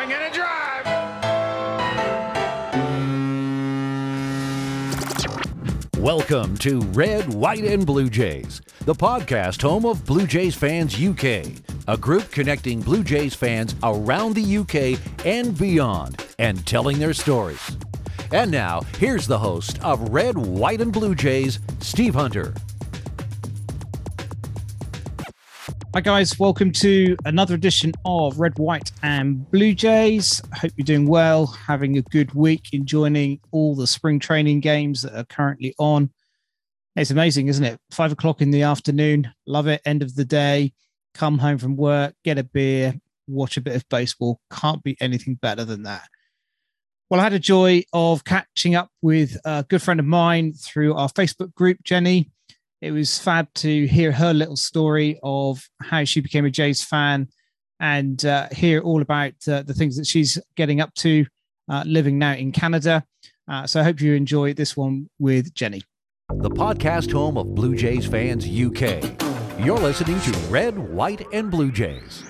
Swing and a drive. Welcome to Red, White, and Blue Jays, the podcast home of Blue Jays Fans UK, a group connecting Blue Jays fans around the UK and beyond and telling their stories. And now, here's the host of Red, White, and Blue Jays, Steve Hunter. Hi, guys. Welcome to another edition of Red, White, and Blue Jays. Hope you're doing well, having a good week, enjoying all the spring training games that are currently on. It's amazing, isn't it? Five o'clock in the afternoon. Love it. End of the day. Come home from work, get a beer, watch a bit of baseball. Can't be anything better than that. Well, I had a joy of catching up with a good friend of mine through our Facebook group, Jenny it was fab to hear her little story of how she became a Jays fan and uh, hear all about uh, the things that she's getting up to uh, living now in Canada. Uh, so I hope you enjoy this one with Jenny. The podcast home of Blue Jays fans UK. You're listening to Red, White, and Blue Jays.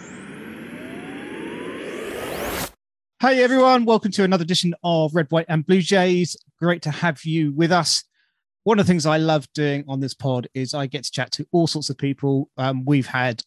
Hey everyone. Welcome to another edition of Red, White, and Blue Jays. Great to have you with us one of the things I love doing on this pod is I get to chat to all sorts of people. Um, we've had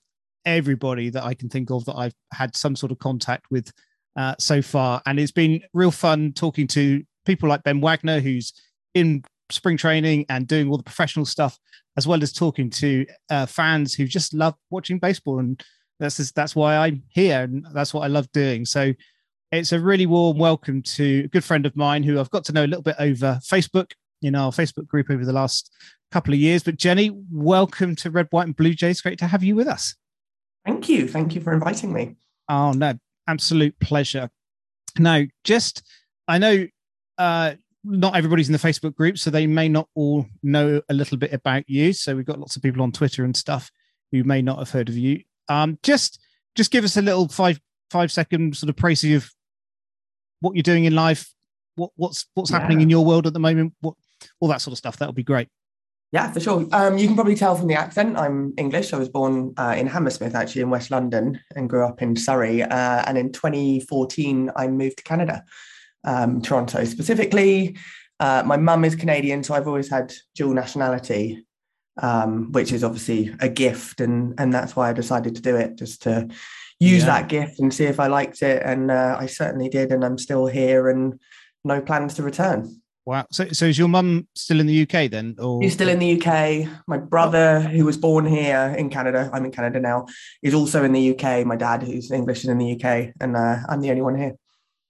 everybody that I can think of that I've had some sort of contact with uh, so far, and it's been real fun talking to people like Ben Wagner, who's in spring training and doing all the professional stuff, as well as talking to uh, fans who just love watching baseball, and that's just, that's why I'm here, and that's what I love doing. So. It's a really warm welcome to a good friend of mine who I've got to know a little bit over Facebook in our Facebook group over the last couple of years. But Jenny, welcome to Red, White, and Blue Jays. Great to have you with us. Thank you. Thank you for inviting me. Oh, no, absolute pleasure. Now, just, I know uh, not everybody's in the Facebook group, so they may not all know a little bit about you. So we've got lots of people on Twitter and stuff who may not have heard of you. Um, just, just give us a little five, five second sort of précis of what you're doing in life, what, what's what's yeah. happening in your world at the moment, what all that sort of stuff. That would be great. Yeah, for sure. Um, you can probably tell from the accent. I'm English. I was born uh, in Hammersmith, actually, in West London, and grew up in Surrey. Uh, and in 2014, I moved to Canada, um, Toronto specifically. Uh, my mum is Canadian, so I've always had dual nationality, um, which is obviously a gift, and and that's why I decided to do it, just to use yeah. that gift and see if I liked it. And uh, I certainly did, and I'm still here, and no plans to return. Wow. So, so is your mum still in the UK then? Or he's still in the UK. My brother, who was born here in Canada, I'm in Canada now, is also in the UK. My dad, who's English, is in the UK, and uh, I'm the only one here.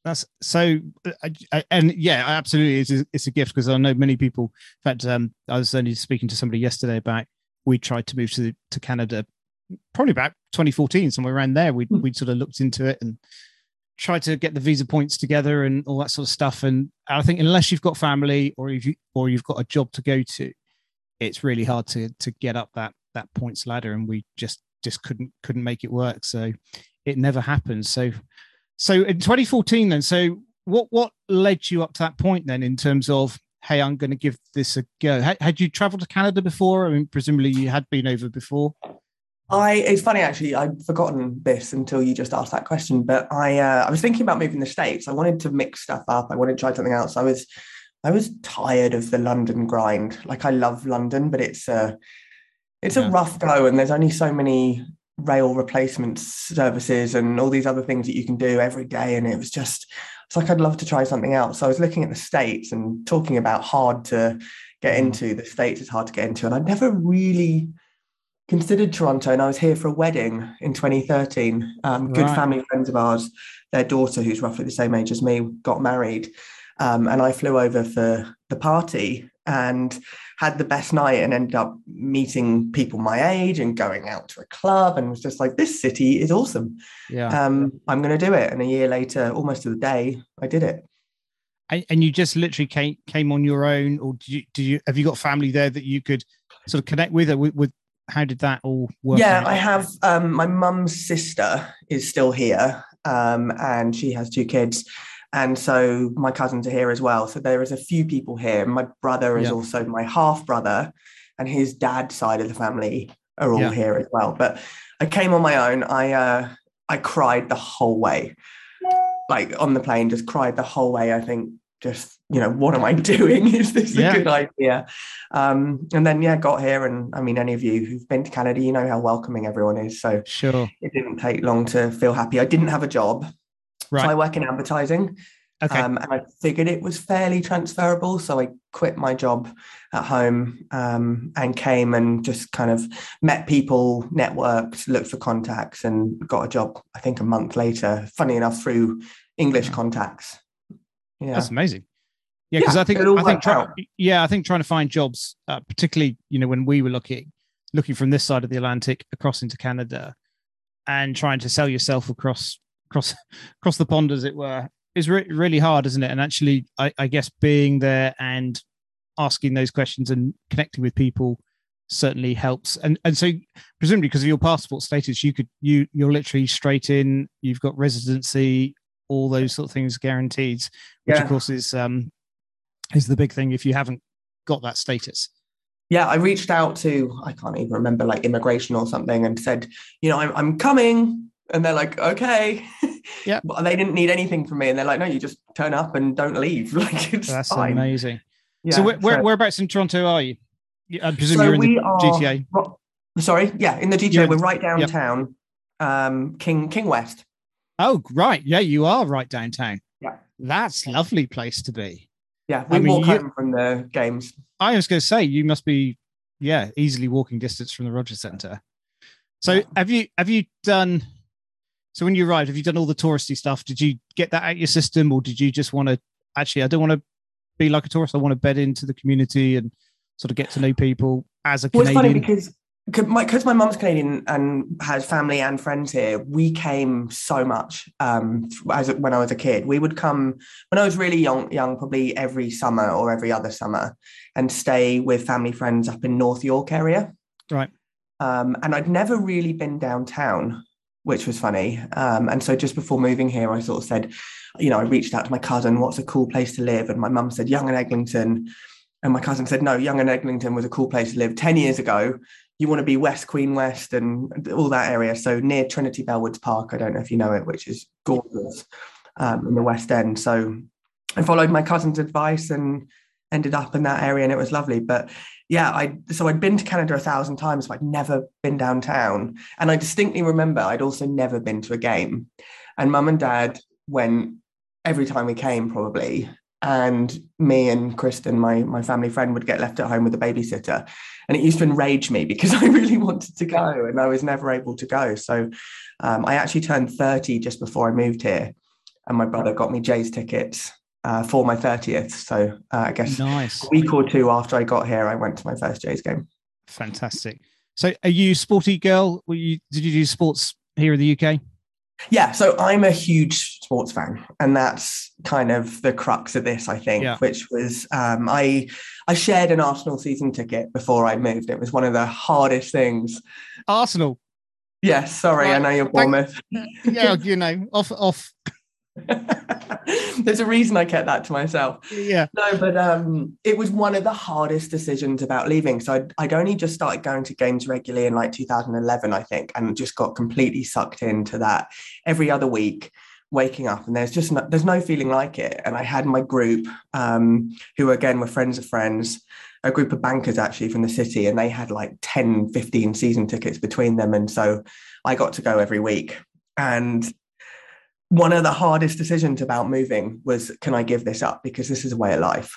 That's so, uh, and yeah, absolutely, it's a, it's a gift because I know many people. In fact, um, I was only speaking to somebody yesterday about we tried to move to to Canada, probably about 2014, somewhere around there. We we sort of looked into it and try to get the visa points together and all that sort of stuff. And I think unless you've got family or you or you've got a job to go to, it's really hard to to get up that that points ladder. And we just just couldn't couldn't make it work. So it never happened. So so in 2014 then, so what what led you up to that point then in terms of hey, I'm going to give this a go. Had you traveled to Canada before? I mean, presumably you had been over before. I it's funny actually. I'd forgotten this until you just asked that question. But I uh, I was thinking about moving the states. I wanted to mix stuff up. I wanted to try something else. I was I was tired of the London grind. Like I love London, but it's a it's yeah. a rough go, and there's only so many rail replacement services and all these other things that you can do every day. And it was just it's like I'd love to try something else. So I was looking at the states and talking about hard to get mm. into. The states is hard to get into, and I never really considered Toronto, and I was here for a wedding in 2013. Um, good right. family friends of ours, their daughter, who's roughly the same age as me, got married, um, and I flew over for the party and had the best night and ended up meeting people my age and going out to a club and was just like this city is awesome. Yeah. Um, i'm going to do it. And a year later almost to the day i did it. And, you just literally came came on your own or do you, do you have you got family there that you could sort of connect with or with, with how did that all work? Yeah, out? I have um, my mum's sister is still here, um, and she has two kids, and so my cousins are here as well. So there is a few people here. My brother is yeah. also my half brother, and his dad's side of the family are all yeah. here as well. But I came on my own. I uh, I cried the whole way. like on the plane, just cried the whole way. I think just you know what am i doing? Is this Yeah. a good idea? Um and then yeah got here and i mean any of you who've been to canada you know how welcoming everyone is. So Sure. it didn't take long to feel happy. I didn't have a job. So i work in advertising Okay. um, and i figured it was fairly transferable. So i quit my job at home um, and came and just kind of met people networked looked for contacts and got a job i think a month later funny enough through english contacts yeah That's amazing. Yeah, because Yeah, I think I think try, yeah, I think trying to find jobs, uh, particularly you know when we were looking looking from this side of the Atlantic across into Canada, and trying to sell yourself across across across the pond, as it were, is re- really hard, isn't it? And actually, I, I guess being there and asking those questions and connecting with people certainly helps. And and so presumably because of your passport status, you could you you're literally straight in. You've got residency, all those sort of things guaranteed which Yeah. of course is um is the big thing if you haven't got that status. Yeah, I reached out to I can't even remember like immigration or something and said, you know, I'm I'm coming, and they're like, okay, Yeah. but they didn't need anything from me, and they're like, no, you just turn up and don't leave, like it's that's fine. amazing. Yeah, so where, where, whereabouts in toronto are you? I presume so you're in the are gta sorry, yeah, in the GTA, in- we're right downtown, um, King King West. Oh right yeah you are right downtown Yeah. that's lovely place to be Yeah, I we mean, walk you- home from the games. i was going to say you must be yeah easily walking distance from the rogers center so Yeah. have you have you done so when you arrived have you done all the touristy stuff did you get that out your system or did you just want to actually i don't want to be like a tourist i want to bed into the community and sort of get to know people as a Well, it's funny because because my, mum's Canadian and has family and friends here. We came so much um, as when I was a kid. We would come when I was really young, young, probably every summer or every other summer, and stay with family friends up in North York area. Right. Um, and I'd never really been downtown, which was funny. Um, and so just before moving here, I sort of said, you know, I reached out to my cousin, "What's a cool place to live?" And my mum said, "Yonge and Eglinton." And my cousin said, no, Yonge and Eglinton was a cool place to live 10 years ago. You want to be West Queen West and all that area. So near Trinity Bellwoods Park, I don't know if you know it, which is gorgeous um, in the West End. So I followed my cousin's advice and ended up in that area and it was lovely. But yeah, I so I'd been to Canada a thousand times, but I'd never been downtown. And I distinctly remember I'd also never been to a game. And mum and dad went every time we came, probably and me and Kristen, my my family friend, would get left at home with a babysitter, and it used to enrage me because I really wanted to go and I was never able to go. So um, I actually turned thirty just before I moved here, and my brother got me Jay's tickets uh, for my thirtieth. So uh, I guess Nice. a week or two after I got here, I went to my first Jay's game. Fantastic. So are you a sporty girl? Were you did you do sports here in the UK? Yeah, so I'm a huge sports fan, and that's kind of the crux of this, I think. Yeah. Which was um, I I shared an Arsenal season ticket before I moved. It was one of the hardest things. Arsenal. Yes, sorry, I know you're thank- Bournemouth. Yeah, you know, off off. There's a reason I kept that to myself. Yeah. No, but um, it was one of the hardest decisions about leaving. So I'd, I'd only just started going to games regularly in like 2011, I think, and just got completely sucked into that every other week, waking up, and there's just no, there's no feeling like it. And I had my group, um, who again were friends of friends, a group of bankers actually from the city, and they had like 10, 15 season tickets between them, and so I got to go every week. And one of the hardest decisions about moving was can I give this up because this is a way of life.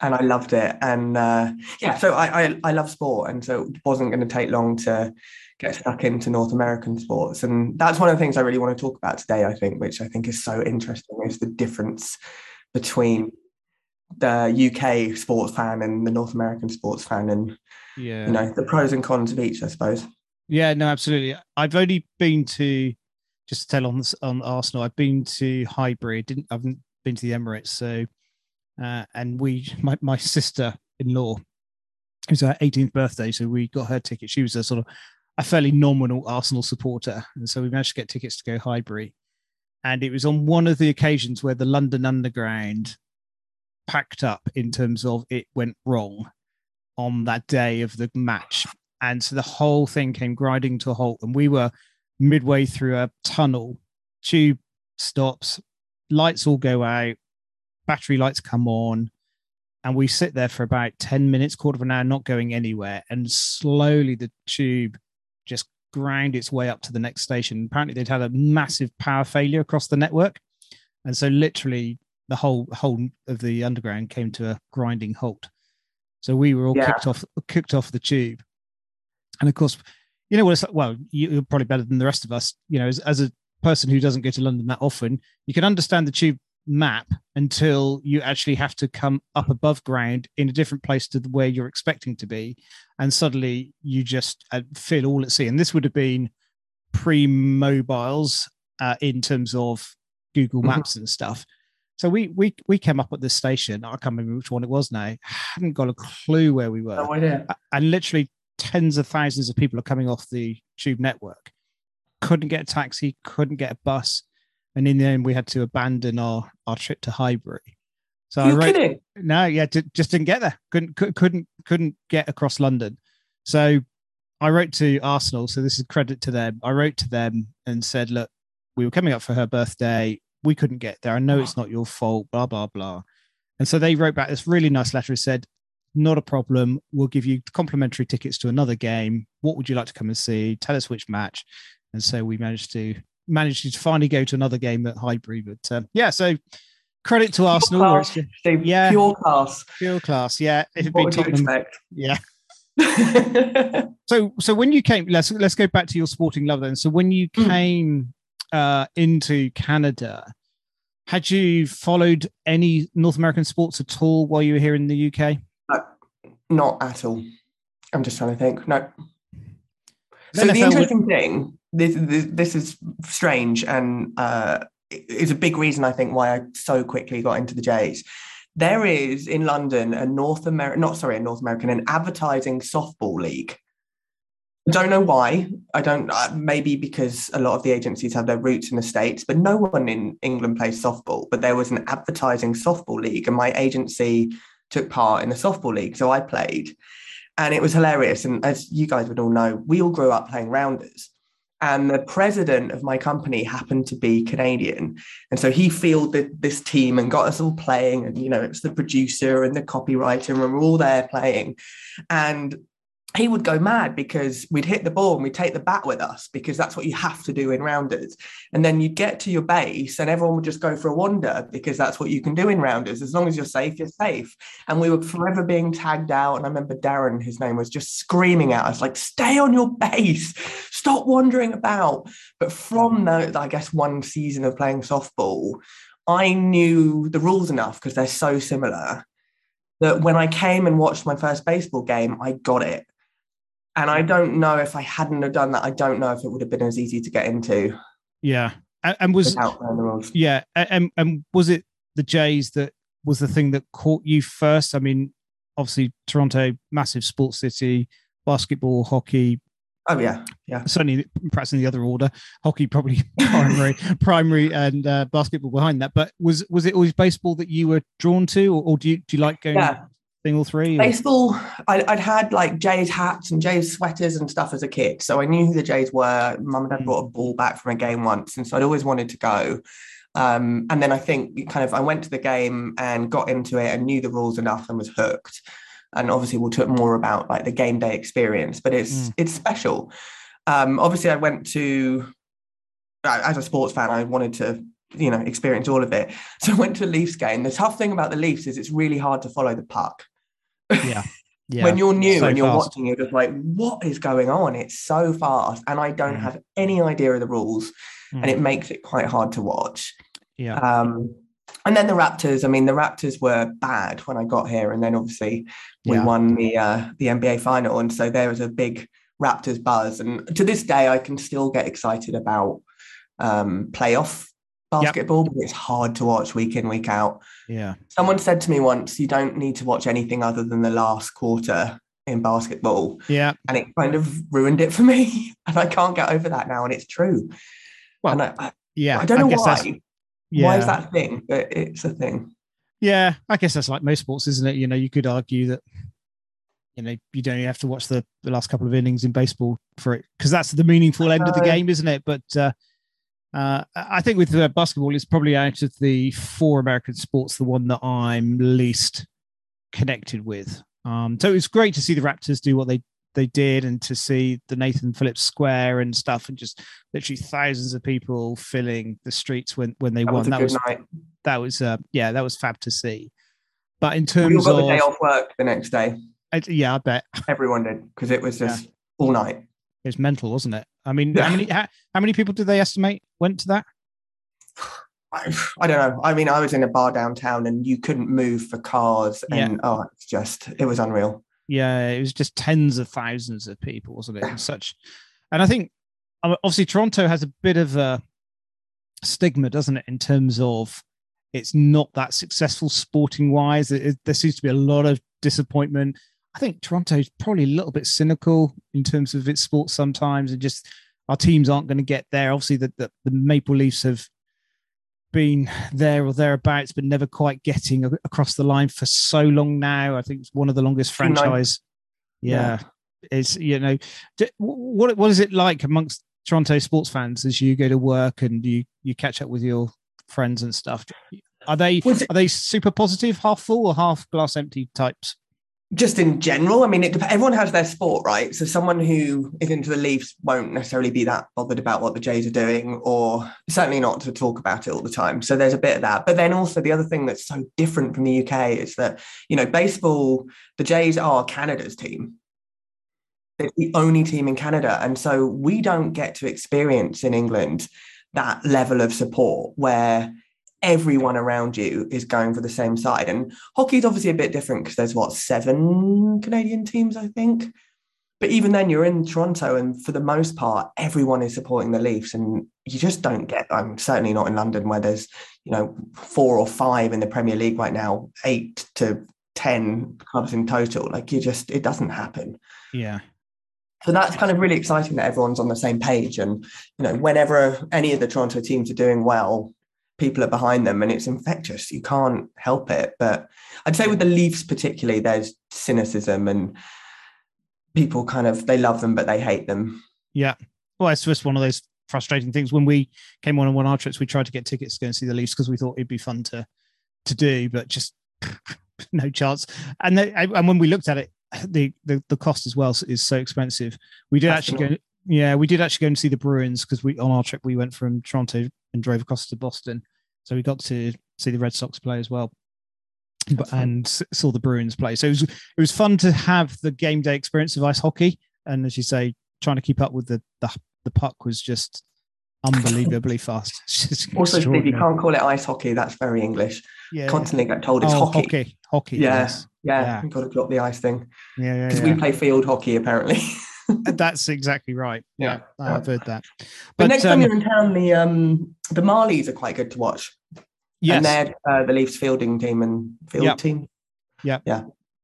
And I loved it. And uh, yeah, so I, I I love sport. And so it wasn't going to take long to get stuck into North American sports. And that's one of the things I really want to talk about today, I think, which I think is so interesting, is the difference between the UK sports fan and the North American sports fan and Yeah. you know the pros and cons of each, I suppose. Yeah, no, absolutely. I've only been to just to tell on this, on Arsenal. I've been to Highbury. Didn't I haven't been to the Emirates. So, uh, and we, my my sister in law, it was her 18th birthday, so we got her ticket. She was a sort of a fairly nominal Arsenal supporter, and so we managed to get tickets to go Highbury. And it was on one of the occasions where the London Underground packed up in terms of it went wrong on that day of the match and so the whole thing came grinding to a halt and we were midway through a tunnel tube stops, lights all go out, battery lights come on, and we sit there for about 10 minutes, quarter of an hour, not going anywhere. And slowly the tube just ground its way up to the next station. Apparently, they'd had a massive power failure across the network. And so, literally, the whole whole of the underground came to a grinding halt. So we were all Yeah. kicked off kicked off the tube, and of course, you know what it's like. Well, you- you're probably better than the rest of us. You know, as, as a person who doesn't go to London that often, you can understand the tube map until you actually have to come up above ground in a different place to where you're expecting to be, and suddenly you just uh, feel all at sea. And this would have been pre-mobiles uh, in terms of Google Mhm. Maps and stuff. So we we we came up at this station. I can't remember which one it was now. Hadn't got a clue where we were No idea. and literally tens of thousands of people are coming off the tube network. Couldn't get a taxi, couldn't get a bus, and in the end, we had to abandon our our trip to Highbury. So I You're wrote, kidding. no, yeah, d- just didn't get there. Couldn't couldn't couldn't get across London. So I wrote to Arsenal. So this is credit to them. I wrote to them and said, look, we were coming up for her birthday. We couldn't get there. I know it's not your fault. Blah blah blah. And so they wrote back this really nice letter. and said, not a problem. We'll give you complimentary tickets to another game. What would you like to come and see? Tell us which match. And so we managed to managed to finally go to another game at Highbury. But um, yeah, so credit to Arsenal. where it's just Yeah. Pure class. pure class. Yeah, if it'd What been Tottenham, expect? yeah. So so when you came, let's let's go back to your sporting love then. So when you Mm. came uh, into Canada, had you followed any North American sports at all while you were here in the UK? Not at all. I'm just trying to think. No. So the would- interesting thing, this, this this is strange, and uh, is a big reason I think why I so quickly got into the Jays. There is in London a North American, not sorry, a North American, an advertising softball league. I don't know why. I don't. Uh, maybe because a lot of the agencies have their roots in the states, but no one in England plays softball. But there was an advertising softball league, and my agency took part in the softball league, so I played and it was hilarious. And as you guys would all know, we all grew up playing rounders. And the president of my company happened to be Canadian. And so he fielded this team and got us all playing. And, you know, it's the producer and the copywriter, and we're all there playing. And he would go mad because we'd hit the ball and we'd take the bat with us because that's what you have to do in rounders. And then you'd get to your base and everyone would just go for a wander because that's what you can do in rounders. As long as you're safe, you're safe and we were forever being tagged out. And I remember Darren, his name was just screaming at us, like, stay on your base, stop wandering about. But from the, I guess, one season of playing softball, I knew the rules enough because they're so similar that when I came and watched my first baseball game, I got it. And I don't know if I hadn't have done that, I don't know if it would have been as easy to get into Yeah, and, and was without knowing the rules. yeah, and and was it the Jays that was the thing that caught you first? I mean, obviously Toronto, massive sports city, basketball, hockey, Oh, yeah. Yeah. certainly perhaps in the other order, hockey probably primary, primary, and uh, basketball behind that. But was was it always baseball that you were drawn to, or, or do you do you like going Yeah. All three? or- Baseball, I, I'd had like Jays hats and Jays sweaters and stuff as a kid. So I knew who the Jays were. Mum and dad Mm. brought a ball back from a game once. And so I'd always wanted to go. Um, and then I think kind of I went to the game and got into it and knew the rules enough and was hooked. And obviously we'll talk more about like the game day experience, but it's Mm. it's special. Um, obviously I went to as a sports fan, I wanted to, you know, experience all of it. So I went to a Leafs game. The tough thing about the Leafs is it's really hard to follow the puck yeah, yeah. when you're new so and you're fast. watching, you're just like, what is going on? It's so fast. And I don't Mm. have any idea of the rules. And Mm, it makes it quite hard to watch. yeah, Um, and then the Raptors, I mean, the Raptors were bad when I got here. And then obviously we Yeah. won the uh, the NBA final. And so there was a big Raptors buzz. And to this day, I can still get excited about um, playoff basketball, but it's hard to watch week in, week out. yeah, Someone said to me once, you don't need to watch anything other than the last quarter in basketball. yeah. And it kind of ruined it for me. And I can't get over that now. And it's true. Well, and I, I, Yeah, I don't know guess why. Yeah, Why is that a thing? But it's a thing. Yeah, I guess that's like most sports, isn't it? You know, you could argue that you know you don't have to watch the, the last couple of innings in baseball for it because that's the meaningful end of the game, isn't it? But uh, Uh, I think with uh, basketball, it's probably out of the four American sports the one that I'm least connected with. Um, so it was great to see the Raptors do what they they did and to see the Nathan Phillips Square and stuff and just literally thousands of people filling the streets when when they That won. was a that good was night. that was uh, yeah, that was fab to see. But in We all terms got of the day off work the next day. I- yeah, I bet Everyone did because it was just all night. it was mental, wasn't it? I mean, Yeah. how many how, how many people did they estimate went to that? I, I don't know. I mean, I was in a bar downtown and you couldn't move for cars, and oh, it's just it was unreal. Yeah, it was just tens of thousands of people, wasn't it? And such, and I think um, obviously Toronto has a bit of a stigma, doesn't it, in terms of it's not that successful sporting wise. It, it- there seems to be a lot of disappointment. I think Toronto's probably a little bit cynical in terms of its sports sometimes, and just our teams aren't going to get there. Obviously, the, the, the Maple Leafs have been there or thereabouts, but never quite getting across the line for so long now. I think it's one of the longest franchise. Yeah, it's you know, what what is it like amongst Toronto sports fans as you go to work and you you catch up with your friends and stuff? Are they it- are they super positive, half full or half glass empty types? Just in general, I mean, it, everyone has their sport, right? So someone who is into the Leafs won't necessarily be that bothered about what the Jays are doing, or certainly not to talk about it all the time. So there's a bit of that. But then also the other thing that's so different from the UK is that you know baseball, the Jays are Canada's team. It's the only team in Canada, and so we don't get to experience in England that level of support where everyone around you is going for the same side. And hockey is obviously a bit different because there's what seven Canadian teams, I think. But even then, you're in Toronto, and for the most part, everyone is supporting the Leafs, and you just don't get. I'm certainly not in London, where there's you know four or five in the Premier League right now, eight to ten clubs in total. Like you just, it doesn't happen. Yeah, So that's kind of really exciting that everyone's on the same page. And, you know, whenever any of the Toronto teams are doing well, people are behind them and it's infectious. You can't help it. But I'd say with the Leafs, particularly, there's cynicism and people kind of, they love them, but they hate them. yeah. Well, it's just one of those frustrating things. When we came on on one of our trips, we tried to get tickets to go and see the Leafs because we thought it'd be fun to to do, but just no chance. And they, and when we looked at it, the, the the cost as well is so expensive. We did That's actually go. Yeah, we did actually go and see the Bruins because we on our trip we went from Toronto and drove across to Boston, so we got to see the Red Sox play as well, but, and saw the Bruins play. So it was it was fun to have the game day experience of ice hockey, and as you say, trying to keep up with the the, the puck was just unbelievably fast. Also, Steve, you can't call it ice hockey. That's very English. yeah. Constantly get told it's oh, hockey. hockey, hockey. Yeah. yes. Yeah, Yeah. you've got to drop the ice thing yeah, yeah, because yeah. we play field hockey apparently. That's exactly right. Yeah, Yeah, I've heard that. But, next time um, you're in town, the um the Marlies are quite good to watch. yes, And they're uh, the Leafs fielding team and field Yep. team. yeah, yeah,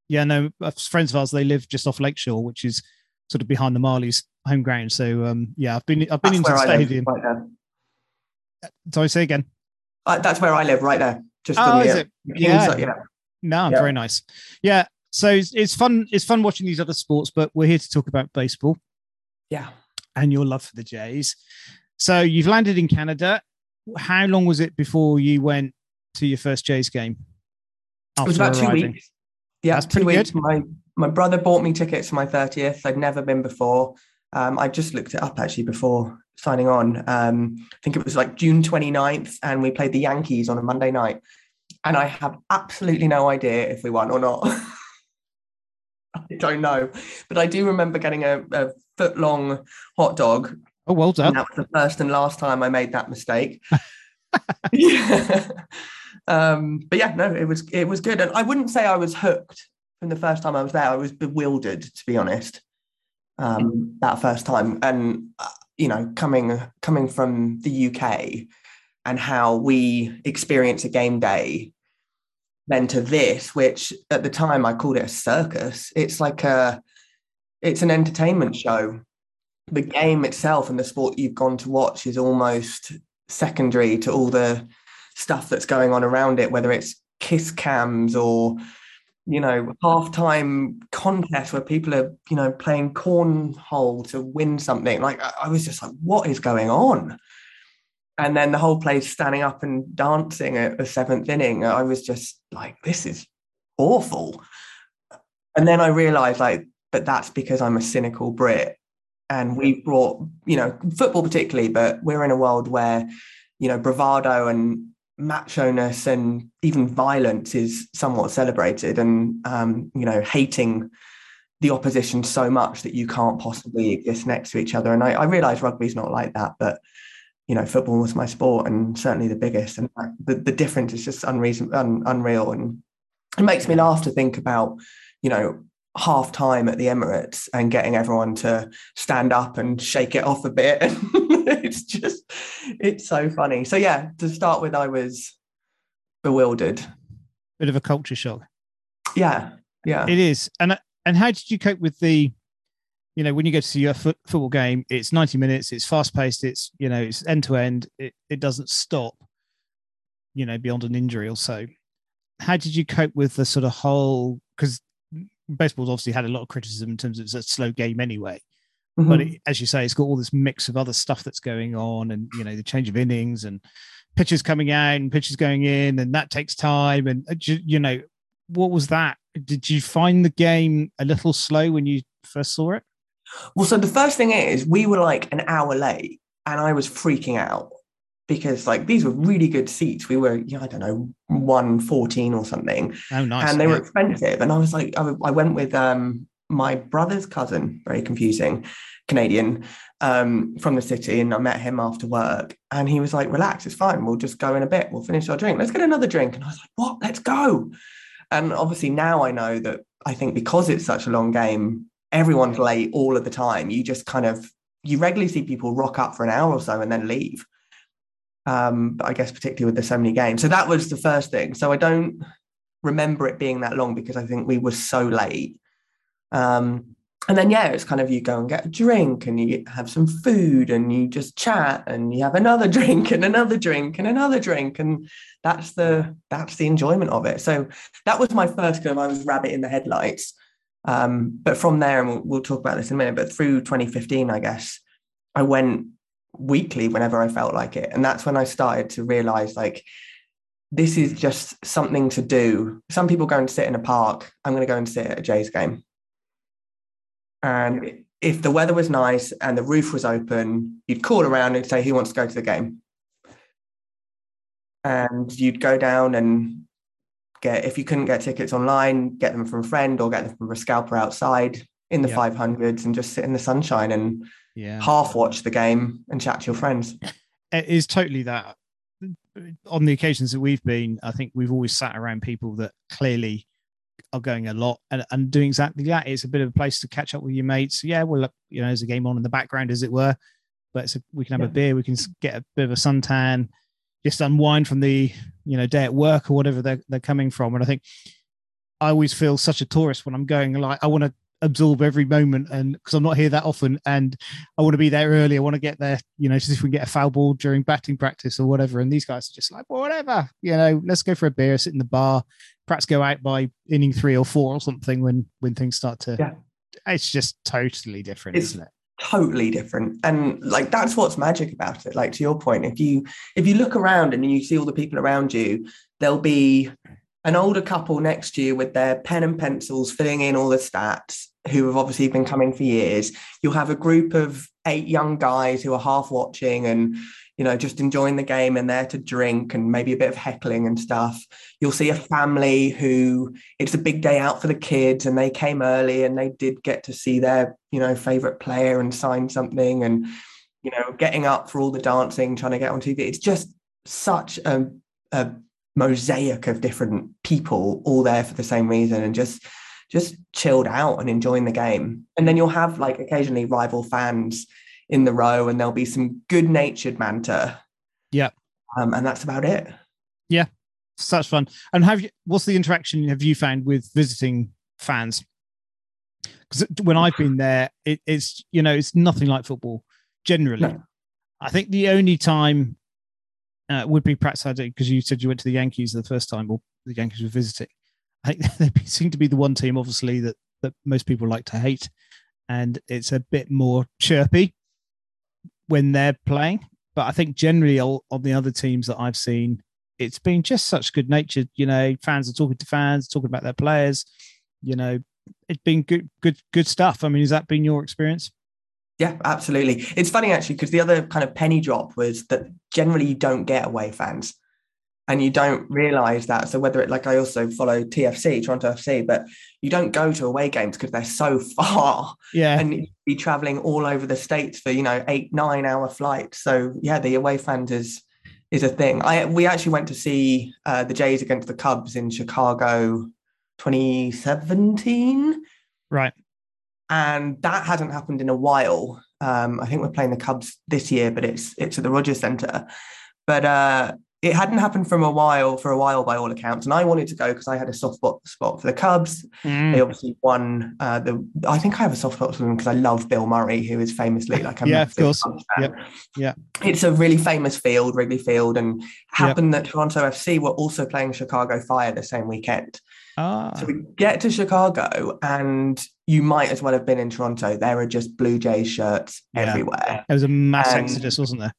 yeah. no, uh, friends of ours they live just off Lakeshore, which is sort of behind the Marlies' home ground. So um, yeah, I've been I've been That's into the where I live, stadium. right there. Sorry, say again. Uh, that's where I live, right there. Just Oh, the, is uh, it? Kings- Yeah. yeah. No, Yeah. very nice. Yeah, so it's, it's fun. It's fun watching these other sports, but we're here to talk about baseball Yeah. and your love for the Jays. So you've landed in Canada. How long was it before you went to your first Jays game? It was about after two weeks. Yeah, That's two pretty weeks. My my brother bought me tickets for my 30th. I'd never been before. Um, I just looked it up actually before signing on. Um, I think it was like June 29th, and we played the Yankees on a Monday night. And I have absolutely no idea if we won or not. I don't know. But I do remember getting a, a foot long hot dog Oh, well done. That was the first and last time I made that mistake. yeah. Um, but yeah, no, it was it was good, and I wouldn't say I was hooked from the first time I was there. I was bewildered, to be honest, um, that first time, and uh, you know, coming coming from the UK and how we experience a game day, then to this, which at the time I called it a circus. It's like a, it's an entertainment show the game itself and the sport you've gone to watch is almost secondary to all the stuff that's going on around it, whether it's kiss cams or you know halftime contests where people are you know playing cornhole to win something. Like I, I was just like, what is going on? And then the whole place standing up and dancing at the seventh inning. I was just like, this is awful. And then I realized, like, but that's because I'm a cynical Brit. And we brought, you know, football particularly, but we're in a world where, you know, bravado and macho-ness and even violence is somewhat celebrated and, um, you know, hating the opposition so much that you can't possibly exist next to each other. And I, I realize rugby's not like that, but you know, football was my sport and certainly the biggest. And the, the difference is just unreason, un, unreal. And it makes me laugh to think about, you know, half time at the Emirates and getting everyone to stand up and shake it off a bit. it's just, it's so funny. So, yeah, to start with, I was bewildered. Bit of a culture shock. Yeah. Yeah. It is. And, and how did you cope with the, you know, when you go to see a foot, football game, it's 90 minutes, it's fast paced, it's, you know, it's end to end, it, it doesn't stop, you know, beyond an injury or so. How did you cope with the sort of whole, because baseball's obviously had a lot of criticism in terms of it's a slow game anyway. Mm-hmm. But it, as you say, it's got all this mix of other stuff that's going on, and you know the change of innings and pitches coming out and pitches going in, and that takes time. And uh, you know, what was that? Did you find the game a little slow when you first saw it? Well, so the first thing is we were like an hour late and I was freaking out because like these were really good seats. We were, yeah, I don't know, 114 or something. Oh, nice. And they yeah. were expensive. And I was like, I, I went with um, my brother's cousin, very confusing, Canadian um, from the city. And I met him after work. And he was like, relax, it's fine. We'll just go in a bit. We'll finish our drink. Let's get another drink. And I was like, what? Let's go. And obviously now I know that I think because it's such a long game, everyone's late all of the time. You just kind of you regularly see people rock up for an hour or so and then leave. Um, but I guess particularly with the so many games. So that was the first thing. So I don't remember it being that long because I think we were so late. Um, and then yeah, it's kind of you go and get a drink and you have some food and you just chat and you have another drink and another drink and another drink and that's the that's the enjoyment of it. So that was my first kind of I was rabbit in the headlights. Um, but from there, and we'll, we'll, talk about this in a minute, but through 2015, I guess, I went weekly whenever I felt like it. And that's when I started to realize like, this is just something to do. Some people go and sit in a park. I'm going to go and sit at a Jays game. And if the weather was nice and the roof was open, you'd call around and say, who wants to go to the game? And you'd go down and get if you couldn't get tickets online, get them from a friend or get them from a scalper outside in the 500s and just sit in the sunshine and yeah. half watch the game and chat to your friends. It is totally that. On the occasions that we've been, I think we've always sat around people that clearly are going a lot and, and doing exactly that. It's a bit of a place to catch up with your mates. Yeah, well, look, you know, there's a game on in the background, as it were, but a, we can have yeah. a beer, we can get a bit of a suntan, just unwind from the you know day at work or whatever they're, they're coming from. And i think i always feel such a tourist when i'm going like i want to absorb every moment and because i'm not here that often and i want to be there early. I want to get there you know just if we can get a foul ball during batting practice or whatever. And these guys are just like well, whatever you know let's go for a beer sit in the bar perhaps go out by inning three or four or something when when things start to yeah. it's just totally different it's, isn't it totally different. And like that's what's magic about it. Like to your point if you if you look around and you see all the people around you there'll be an older couple next to you with their pen and pencils filling in all the stats who have obviously been coming for years. You'll have a group of eight young guys who are half watching and you know, just enjoying the game and there to drink and maybe a bit of heckling and stuff. You'll see a family who it's a big day out for the kids and they came early and they did get to see their, you know, favorite player and sign something and, you know, getting up for all the dancing, trying to get on TV. It's just such a, a mosaic of different people all there for the same reason and just just chilled out and enjoying the game. And then you'll have like occasionally rival fans in the row and there'll be some good natured banter. Yeah. Um, and that's about it. Yeah. Such fun. And have you, what's the interaction have you found with visiting fans? Because when I've been there, it, it's, you know, it's nothing like football generally. No. I think the only time uh, would be perhaps I because you said you went to the Yankees the first time, or the Yankees were visiting. I think they seem to be the one team, obviously, that that most people like to hate, and it's a bit more chirpy when they're playing. but I think generally on the other teams that I've seen, it's been just such good natured. You know, fans are talking to fans, talking about their players. You know, it's been good, good, good stuff. I mean, has that been your experience? Yeah, absolutely. It's funny actually because the other kind of penny drop was that generally you don't get away fans and you don't realize that. So whether it like I also follow TFC, Toronto FC, but you don't go to away games because they're so far. Yeah. And you'd be traveling all over the states for, you know, eight, nine hour flights. So yeah, the away fans is is a thing. I we actually went to see uh, the Jays against the Cubs in Chicago 2017. Right. And that hasn't happened in a while. Um, I think we're playing the Cubs this year, but it's it's at the Rogers Centre. But uh, it hadn't happened from a while for a while by all accounts and i wanted to go because i had a soft spot, spot for the cubs mm. they obviously won uh, the i think i have a soft spot for them because i love bill murray who is famously like a yeah of course yep. yeah it's a really famous field wrigley field and happened yep. that toronto fc were also playing chicago fire the same weekend ah. so we get to chicago and you might as well have been in toronto there are just blue jays shirts yeah. everywhere there was a mass and, exodus wasn't there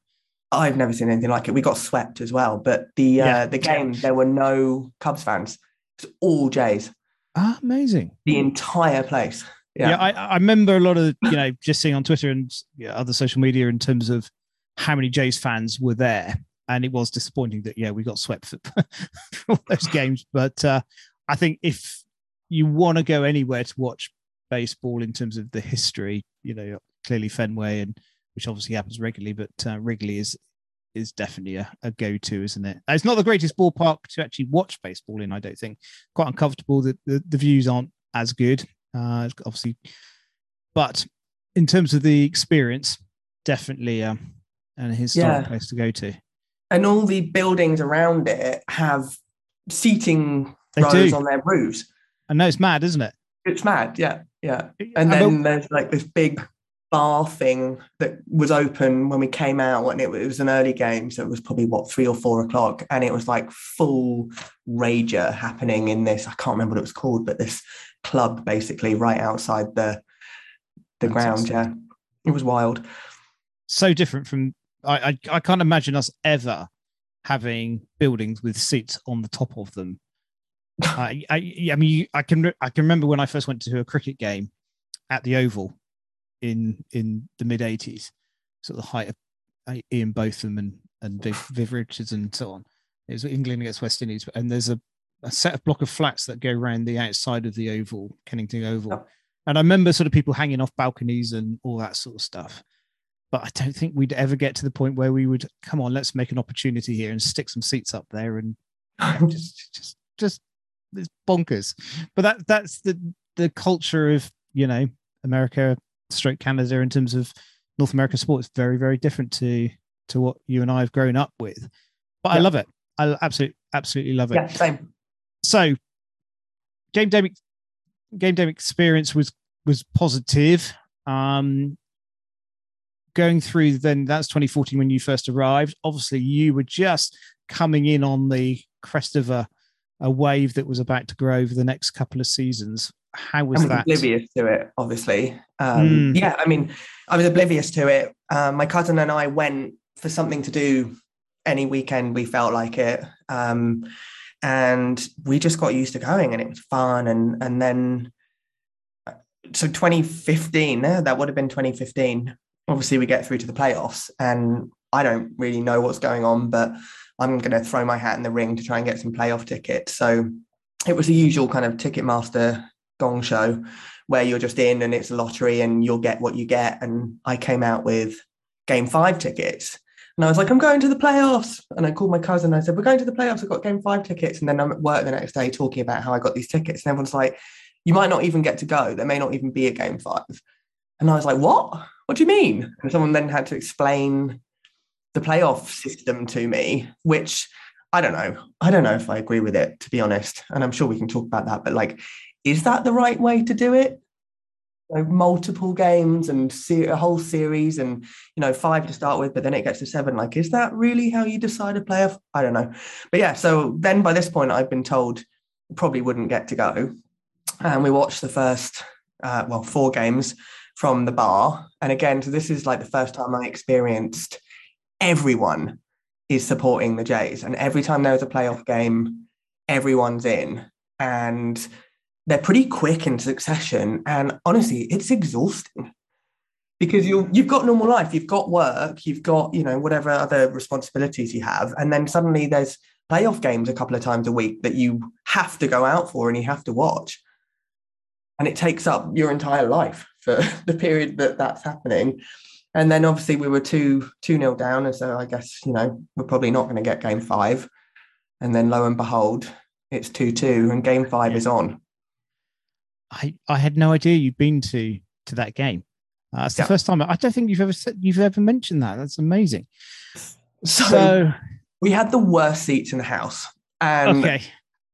I've never seen anything like it. We got swept as well, but the yeah. uh, the game there were no Cubs fans. It's all Jays. Ah, amazing. The entire place. Yeah, yeah I, I remember a lot of you know just seeing on Twitter and yeah, other social media in terms of how many Jays fans were there, and it was disappointing that yeah we got swept for, for all those games. But uh, I think if you want to go anywhere to watch baseball in terms of the history, you know, clearly Fenway and which obviously happens regularly, but uh, Wrigley is is definitely a, a go to, isn't it? It's not the greatest ballpark to actually watch baseball in, I don't think. Quite uncomfortable. The, the, the views aren't as good, uh, obviously. But in terms of the experience, definitely um, and a historic yeah. place to go to. And all the buildings around it have seating they rows do. on their roofs. I know it's mad, isn't it? It's mad, yeah, yeah. And then there's like this big bar thing that was open when we came out and it, it, was an early game so it was probably what three or four o'clock and it was like full rager happening in this i can't remember what it was called but this club basically right outside the the That's ground awesome. yeah. It was wild. So different from I, I i can't imagine us ever having buildings with seats on the top of them. I, I i mean i can i can remember when i first went to a cricket game at the oval in in the mid 80s, sort of the height of uh, Ian Botham and and Viv, Viv Richards and so on. It was England against West Indies, and there's a, a set of block of flats that go around the outside of the Oval, Kennington Oval. Oh. And I remember sort of people hanging off balconies and all that sort of stuff. But I don't think we'd ever get to the point where we would come on, let's make an opportunity here and stick some seats up there and just just just it's bonkers. But that that's the the culture of you know America stroke Canada in terms of North American sports very, very different to to what you and I have grown up with. But yeah. I love it. I absolutely, absolutely love it. Yeah, same. So, game day, game day experience was was positive. Um, going through then that's 2014 when you first arrived. Obviously, you were just coming in on the crest of a a wave that was about to grow over the next couple of seasons how was I that? Oblivious to it, obviously. Um, mm. Yeah, I mean, I was oblivious to it. Um, my cousin and I went for something to do any weekend we felt like it, um, and we just got used to going, and it was fun. And and then, so 2015, that would have been 2015. Obviously, we get through to the playoffs, and I don't really know what's going on, but I'm going to throw my hat in the ring to try and get some playoff tickets. So it was the usual kind of Ticketmaster gong show where you're just in and it's a lottery and you'll get what you get. And I came out with game five tickets. And I was like, I'm going to the playoffs. And I called my cousin. I said, We're going to the playoffs. I've got game five tickets. And then I'm at work the next day talking about how I got these tickets. And everyone's like, You might not even get to go. There may not even be a game five. And I was like, What? What do you mean? And someone then had to explain the playoff system to me, which I don't know. I don't know if I agree with it, to be honest. And I'm sure we can talk about that. But like, is that the right way to do it? Like multiple games and see a whole series and you know five to start with, but then it gets to seven. Like, is that really how you decide a playoff? I don't know. But yeah, so then by this point, I've been told probably wouldn't get to go, and we watched the first uh, well four games from the bar. And again, so this is like the first time I experienced everyone is supporting the Jays. And every time there's a playoff game, everyone's in. And they're pretty quick in succession. And honestly, it's exhausting because you you've got normal life, you've got work, you've got, you know, whatever other responsibilities you have. And then suddenly there's playoff games a couple of times a week that you have to go out for and you have to watch. And it takes up your entire life for the period that that's happening. And then obviously we were two two nil down, and so I guess you know we're probably not going to get game five. And then lo and behold, it's two two, and game five yeah. is on. I I had no idea you'd been to to that game. Uh, it's the first time. I don't think you've ever said you've ever mentioned that. That's amazing. So, so we had the worst seats in the house. And okay.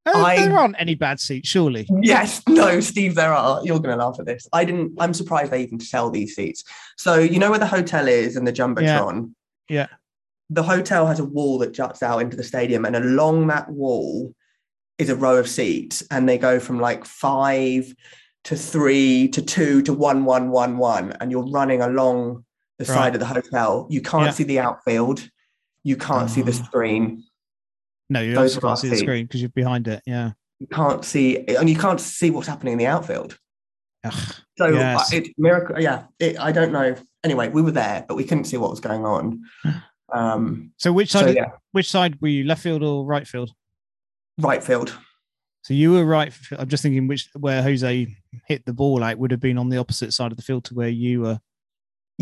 I, there aren't any bad seats, surely. Yes, no, Steve, there are. You're going to laugh at this. I didn't. I'm surprised they even sell these seats. So you know where the hotel is and the jumbotron. Yeah. yeah. The hotel has a wall that juts out into the stadium, and along that wall is a row of seats, and they go from like five to three to two to one, one, one, one, and you're running along the right. side of the hotel. You can't yeah. see the outfield. You can't see the ah. screen. No, you can't see the screen because you're behind it. Yeah. You can't see, and you can't see what's happening in the outfield. Ugh, so yes. it miracle. Yeah, it, I don't know. Anyway, we were there, but we couldn't see what was going on. Um, so which side? So, yeah. Which side were you? Left field or right field? Right field. So you were right. I'm just thinking which where Jose hit the ball out would have been on the opposite side of the field to where you were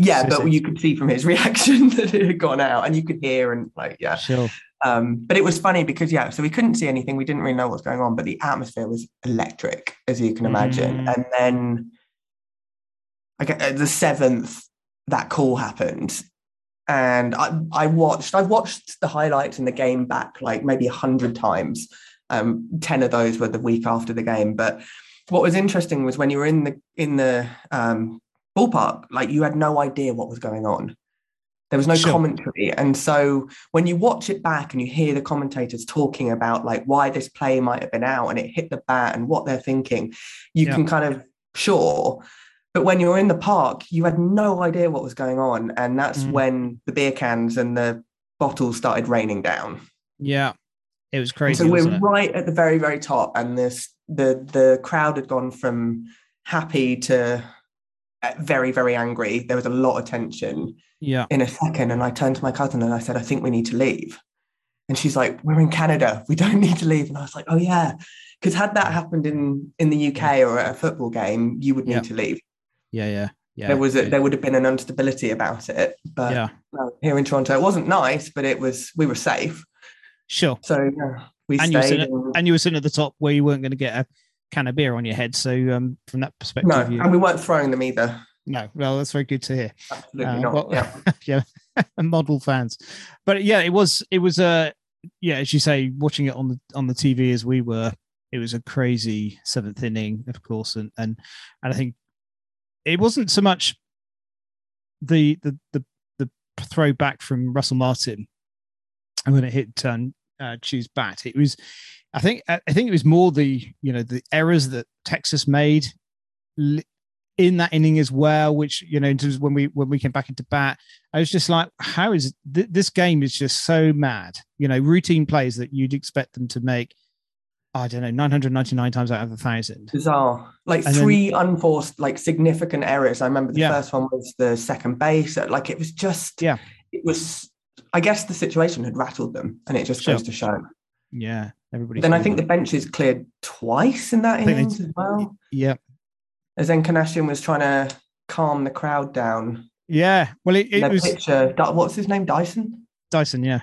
yeah, so but you could see from his reaction that it had gone out, and you could hear and like yeah. Sure. Um, but it was funny because yeah, so we couldn't see anything. We didn't really know what's going on, but the atmosphere was electric, as you can imagine. Mm. And then, okay, the seventh, that call happened, and I, I watched. I've watched the highlights in the game back like maybe a hundred times. Um, ten of those were the week after the game, but what was interesting was when you were in the in the um, ballpark, like you had no idea what was going on. There was no sure. commentary. And so when you watch it back and you hear the commentators talking about like why this play might have been out and it hit the bat and what they're thinking, you yeah. can kind of sure. But when you're in the park, you had no idea what was going on. And that's mm. when the beer cans and the bottles started raining down. Yeah. It was crazy. And so we're right at the very, very top. And this the the crowd had gone from happy to uh, very, very angry. There was a lot of tension yeah. in a second. And I turned to my cousin and I said, I think we need to leave. And she's like, We're in Canada. We don't need to leave. And I was like, Oh, yeah. Because had that happened in, in the UK or at a football game, you would need yeah. to leave. Yeah, yeah. Yeah, there was a, there would have been an instability about it, but yeah. here in Toronto, it wasn't nice, but it was we were safe. Sure. So yeah, we and stayed. You and, and you were sitting at the top where you weren't going to get a can of beer on your head. So um, from that perspective, no, you, and we weren't throwing them either. No, well, that's very good to hear. Absolutely uh, not. Well, yeah, yeah, model fans. But yeah, it was it was a uh, yeah, as you say, watching it on the on the TV as we were, it was a crazy seventh inning, of course, and and and I think it wasn't so much the the the the throw back from Russell Martin and when it hit turn uh, Choo's bat. It was I think I think it was more the you know the errors that Texas made in that inning as well. Which you know, in terms when we when we came back into bat, I was just like, how is th- this game is just so mad? You know, routine plays that you'd expect them to make. I don't know, 999 times out of a thousand. Bizarre. Like and three then, unforced, like significant errors. I remember the yeah. first one was the second base. Like it was just, yeah, it was, I guess the situation had rattled them and it just sure. goes to show. Yeah. Everybody. Then I think the bench is cleared twice in that innings as well. Yeah. As Encarnacion was trying to calm the crowd down. Yeah. Well, it, it was. Pitcher, what's his name? Dyson. Dyson. Yeah.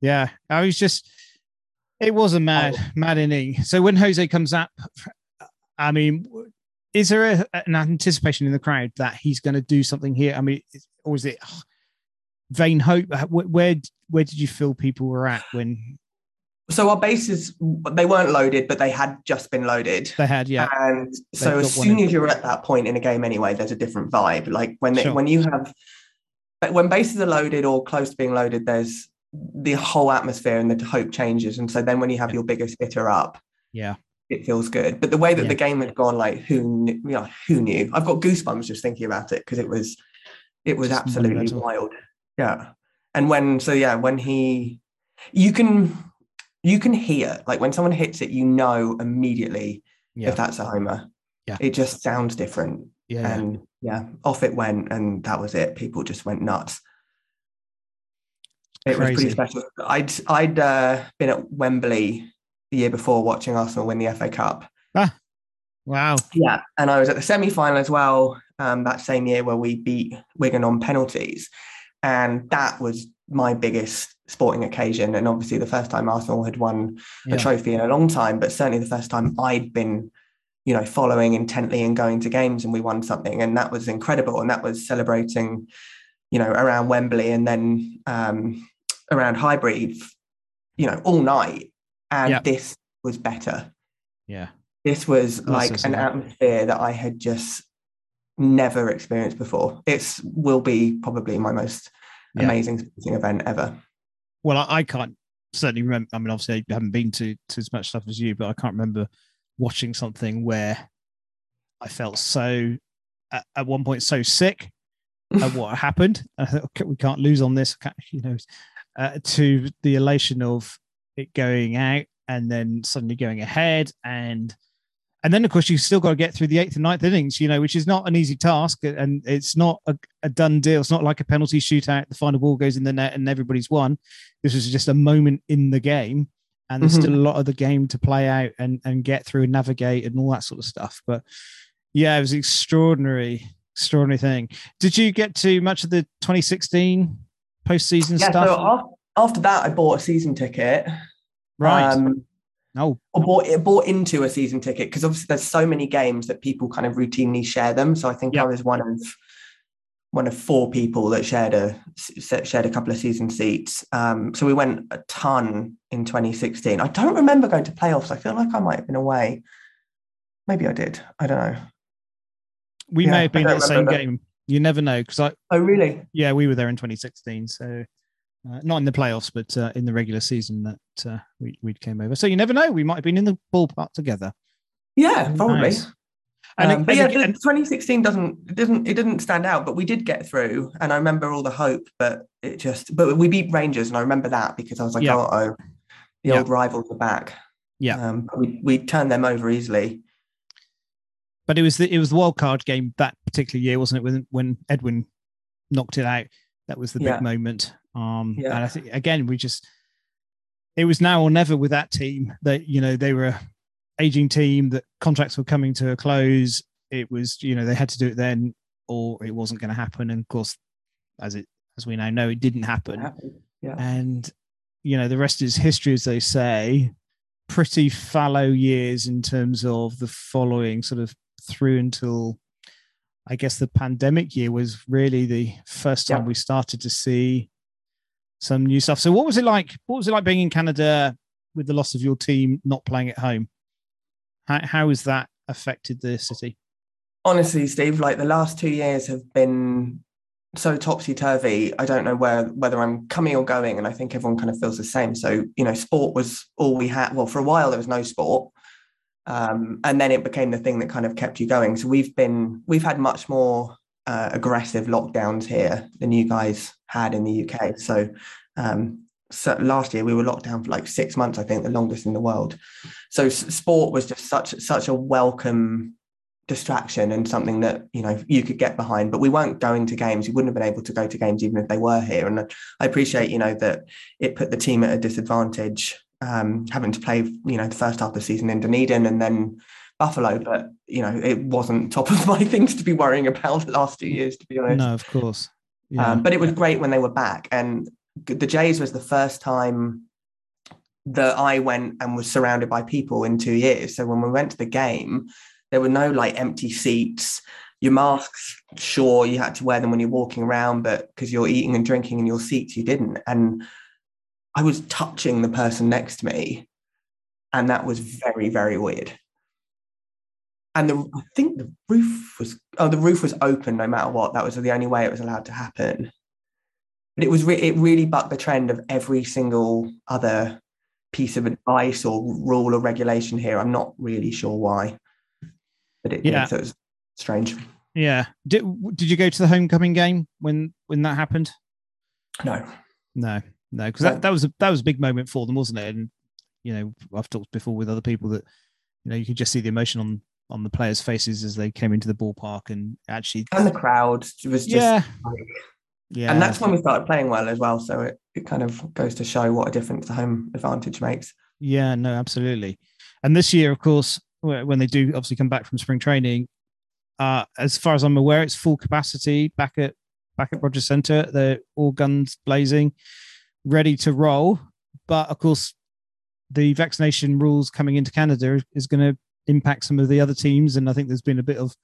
Yeah. I was just. It was a mad, oh. mad inning. So when Jose comes up, I mean, is there a, an anticipation in the crowd that he's going to do something here? I mean, or is it vain hope? Where where did you feel people were at when so our bases they weren't loaded, but they had just been loaded. They had, yeah. And so as soon as you're at that point in a game anyway, there's a different vibe. Like when they, sure. when you have when bases are loaded or close to being loaded, there's the whole atmosphere and the hope changes. And so then when you have yeah. your biggest hitter up, yeah, it feels good. But the way that yeah. the game had gone, like who knew, you know, who knew? I've got goosebumps just thinking about it because it was it was just absolutely wild. Yeah. And when so yeah, when he you can you can hear like when someone hits it, you know immediately Yeah. if that's a homer. Yeah. It just sounds different. Yeah. And yeah, off it went, and that was it. People just went nuts. It was pretty special. I'd I'd uh, been at Wembley the year before watching Arsenal win the FA Cup. ah, wow. Yeah, and I was at the semi final as well um, that same year where we beat Wigan on penalties, and that was my biggest sporting occasion. And obviously, the first time Arsenal had won Yeah. a trophy in a long time, but certainly the first time I'd been, you know, following intently and going to games, and we won something, and that was incredible. And that was celebrating, you know, around Wembley and then um, around Highbury, you know, all night. And this was better Yeah. this was like an atmosphere that I had just never experienced before. It's will be probably my most Yeah. amazing sporting event ever. Well, I, I can't certainly remember. I mean, obviously, I haven't been to, to as much stuff as you, but I can't remember watching something where I felt so, at, at one point, so sick at what happened. I thought, okay, we can't lose on this, can't- you know, uh, to the elation of it going out and then suddenly going ahead. And and then, of course, you've still got to get through the eighth and ninth innings, you know, which is not an easy task. And it's not a, a done deal. It's not like a penalty shootout. The final ball goes in the net and everybody's won. This is just a moment in the game. And there's Mhm. still a lot of the game to play out and, and get through and navigate and all that sort of stuff. But yeah, it was extraordinary, extraordinary thing. Did you get to much of the 2016 postseason Yeah, stuff? so af- after that, I bought a season ticket. right. Um, oh, or bought it bought into a season ticket because obviously there's so many games that people kind of routinely share them. So I think Yeah. I was one of one of four people that shared a shared a couple of season seats. Um, so we went a ton in 2016. I don't remember going to playoffs. I feel like I might have been away. Maybe I did. I don't know. we yeah, may have been at the same game. You never know. Because I, Oh, really? yeah, we were there in 2016. So uh, not in the playoffs, but uh, in the regular season that uh, we, we came over. So you never know. We might have been in the ballpark together. Yeah, probably. Nice. And, Um, it- but yeah, and- 2016 doesn't it didn't it didn't stand out, but we did get through, and I remember all the hope. But it just but we beat Rangers, and I remember that because I was like, Yeah. oh, oh, the Yeah. old rivals are back. Yeah. um, we we turned them over easily. but it was the it was the wild card game that particular year, wasn't it? When when Edwin knocked it out, that was the big Yeah. moment. Um, Yeah. and I think again we just it was now or never with that team that you know they were a aging team that contracts were coming to a close. It was you know they had to do it then or it wasn't going to happen. And of course, as it as we now know, it didn't happen. Yeah, and you know the rest is history as they say pretty fallow years in terms of the following sort of through until i guess the pandemic year was really the first time Yeah. we started to see some new stuff so what was it like what was it like being in canada with the loss of your team not playing at home how, how has that affected the city honestly, Steve, like the last two years have been so topsy turvy. I don't know where whether I'm coming or going, and I think everyone kind of feels the same. So you know, sport was all we had. Well, for a while there was no sport, um, and then it became the thing that kind of kept you going. So we've been we've had much more uh, aggressive lockdowns here than you guys had in the UK. So. Um, so last year we were locked down for like six months, I think, the longest in the world. So sport was just such such a welcome distraction and something that you know you could get behind but we weren't going to games we wouldn't have been able to go to games even if they were here and i appreciate you know that it put the team at a disadvantage um having to play you know the first half of the season in dunedin and then buffalo but you know it wasn't top of my things to be worrying about the last two years to be honest no of course yeah um, but it was great when they were back. And the Jays was the first time that I went and was surrounded by people in two years. So when we went to the game, there were no like empty seats. Your masks, sure, you had to wear them when you're walking around, but because you're eating and drinking in your seats, you didn't. And I was touching the person next to me, and that was very, very weird. And the, I think the roof was oh the roof was open no matter what. That was the only way it was allowed to happen. But it was re- it really bucked the trend of every single other piece of advice or rule or regulation here. I'm not really sure why, but it Yeah. So it was strange. yeah did, did you go to the homecoming game when when that happened No, No, no, because that, that was a that was a big moment for them, wasn't it? And you know, I've talked before with other people that you know you could just see the emotion on on the players' faces as they came into the ballpark and actually and the crowd was just yeah, like, yeah, and that's when we started playing well as well. So it, it kind of goes to show what a difference the home advantage makes. Yeah, no, absolutely. And this year, of course, when they do obviously come back from spring training, uh, as far as I'm aware, it's full capacity back at back at Rogers Centre. They're all guns blazing, ready to roll. But of course, the vaccination rules coming into Canada is going to impact some of the other teams, and I think there's been a bit of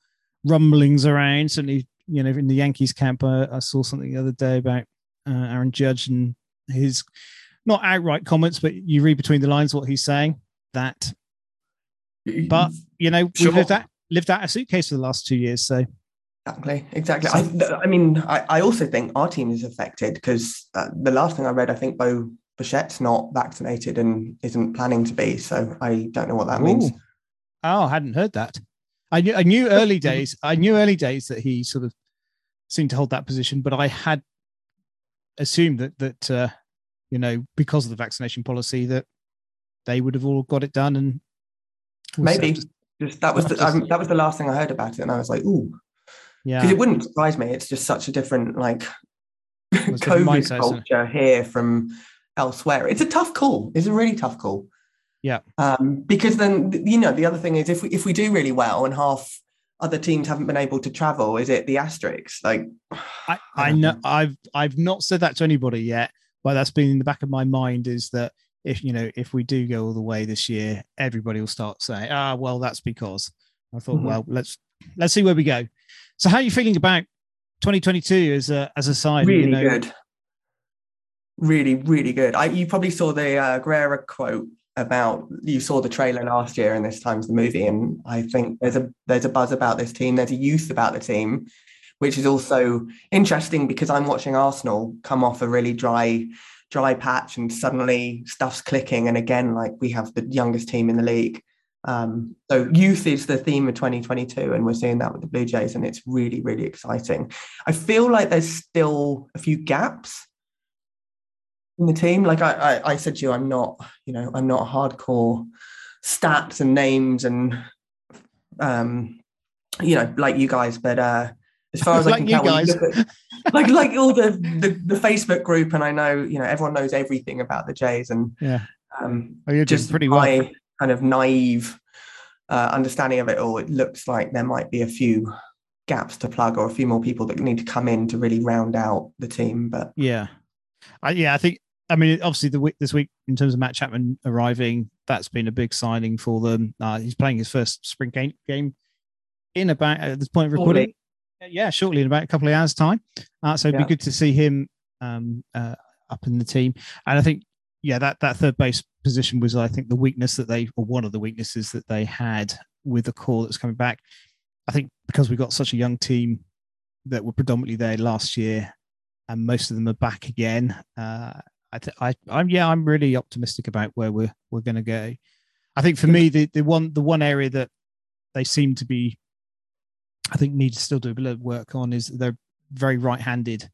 rumblings around. Certainly, you know, in the Yankees camp, uh, I saw something the other day about uh, Aaron Judge and his not outright comments, but you read between the lines what he's saying. That, but you know, Sure. we've lived out lived out a suitcase for the last two years, so Exactly, exactly. I, I mean, I, I also think our team is affected because uh, the last thing I read, I think Bo Bichette's not vaccinated and isn't planning to be. So I don't know what that means. Oh, I hadn't heard that. I knew I knew early days. I knew early days that he sort of seemed to hold that position, but I had assumed that that uh, you know because of the vaccination policy that they would have all got it done and Maybe have just that was the, um, that was the last thing I heard about it, and I was like, ooh, yeah, because it wouldn't surprise me. It's just such a different like a different COVID mindset, culture here from elsewhere. It's a tough call. It's a really tough call. Yeah. Um, because then you know the other thing is if we if we do really well and half other teams haven't been able to travel, is it the asterisks? Like I, I know. I've I've not said that to anybody yet, but that's been in the back of my mind is that if you know if we do go all the way this year, everybody will start saying, ah, well, that's because. I thought, Mhm. well, let's let's see where we go. So, how are you feeling about 2022 as a as a side? really you know, good. Really, really good. I you probably saw the uh, Guerrero quote about you saw the trailer last year and this time's the movie, and I think there's a there's a buzz about this team. There's a youth about the team, which is also interesting because I'm watching Arsenal come off a really dry dry patch and suddenly stuff's clicking and again like we have the youngest team in the league um, so youth is the theme of 2022 and we're seeing that with the blue jays and it's really really exciting i feel like there's still a few gaps in the team like I, I i said to you i'm not you know i'm not hardcore stats and names and um you know like you guys but uh as far as I can you tell, guys. at- like like all the, the the Facebook group, and I know you know everyone knows everything about the Jays, and Yeah. um, Oh, you're just pretty well. my kind of naive uh, understanding of it all, it looks like there might be a few gaps to plug or a few more people that need to come in to really round out the team. But Yeah, I, yeah, I think. I mean, obviously, the week this week in terms of Matt Chapman arriving, that's been a big signing for them. Uh, he's playing his first spring game, game in about at this point of recording. Shortly. Yeah, shortly in about a couple of hours' time. Uh, so it'd Yeah. be good to see him um, uh, up in the team. And I think, yeah, that that third base position was, I think, the weakness that they, or one of the weaknesses that they had with the core that's coming back. I think because we got such a young team that were predominantly there last year, and most of them are back again. Uh, I, th- I, I'm yeah, I'm really optimistic about where we're we're going to go. I think for me, the the one the one area that they seem to be, I think, need to still do a bit of work on is they're very right-handed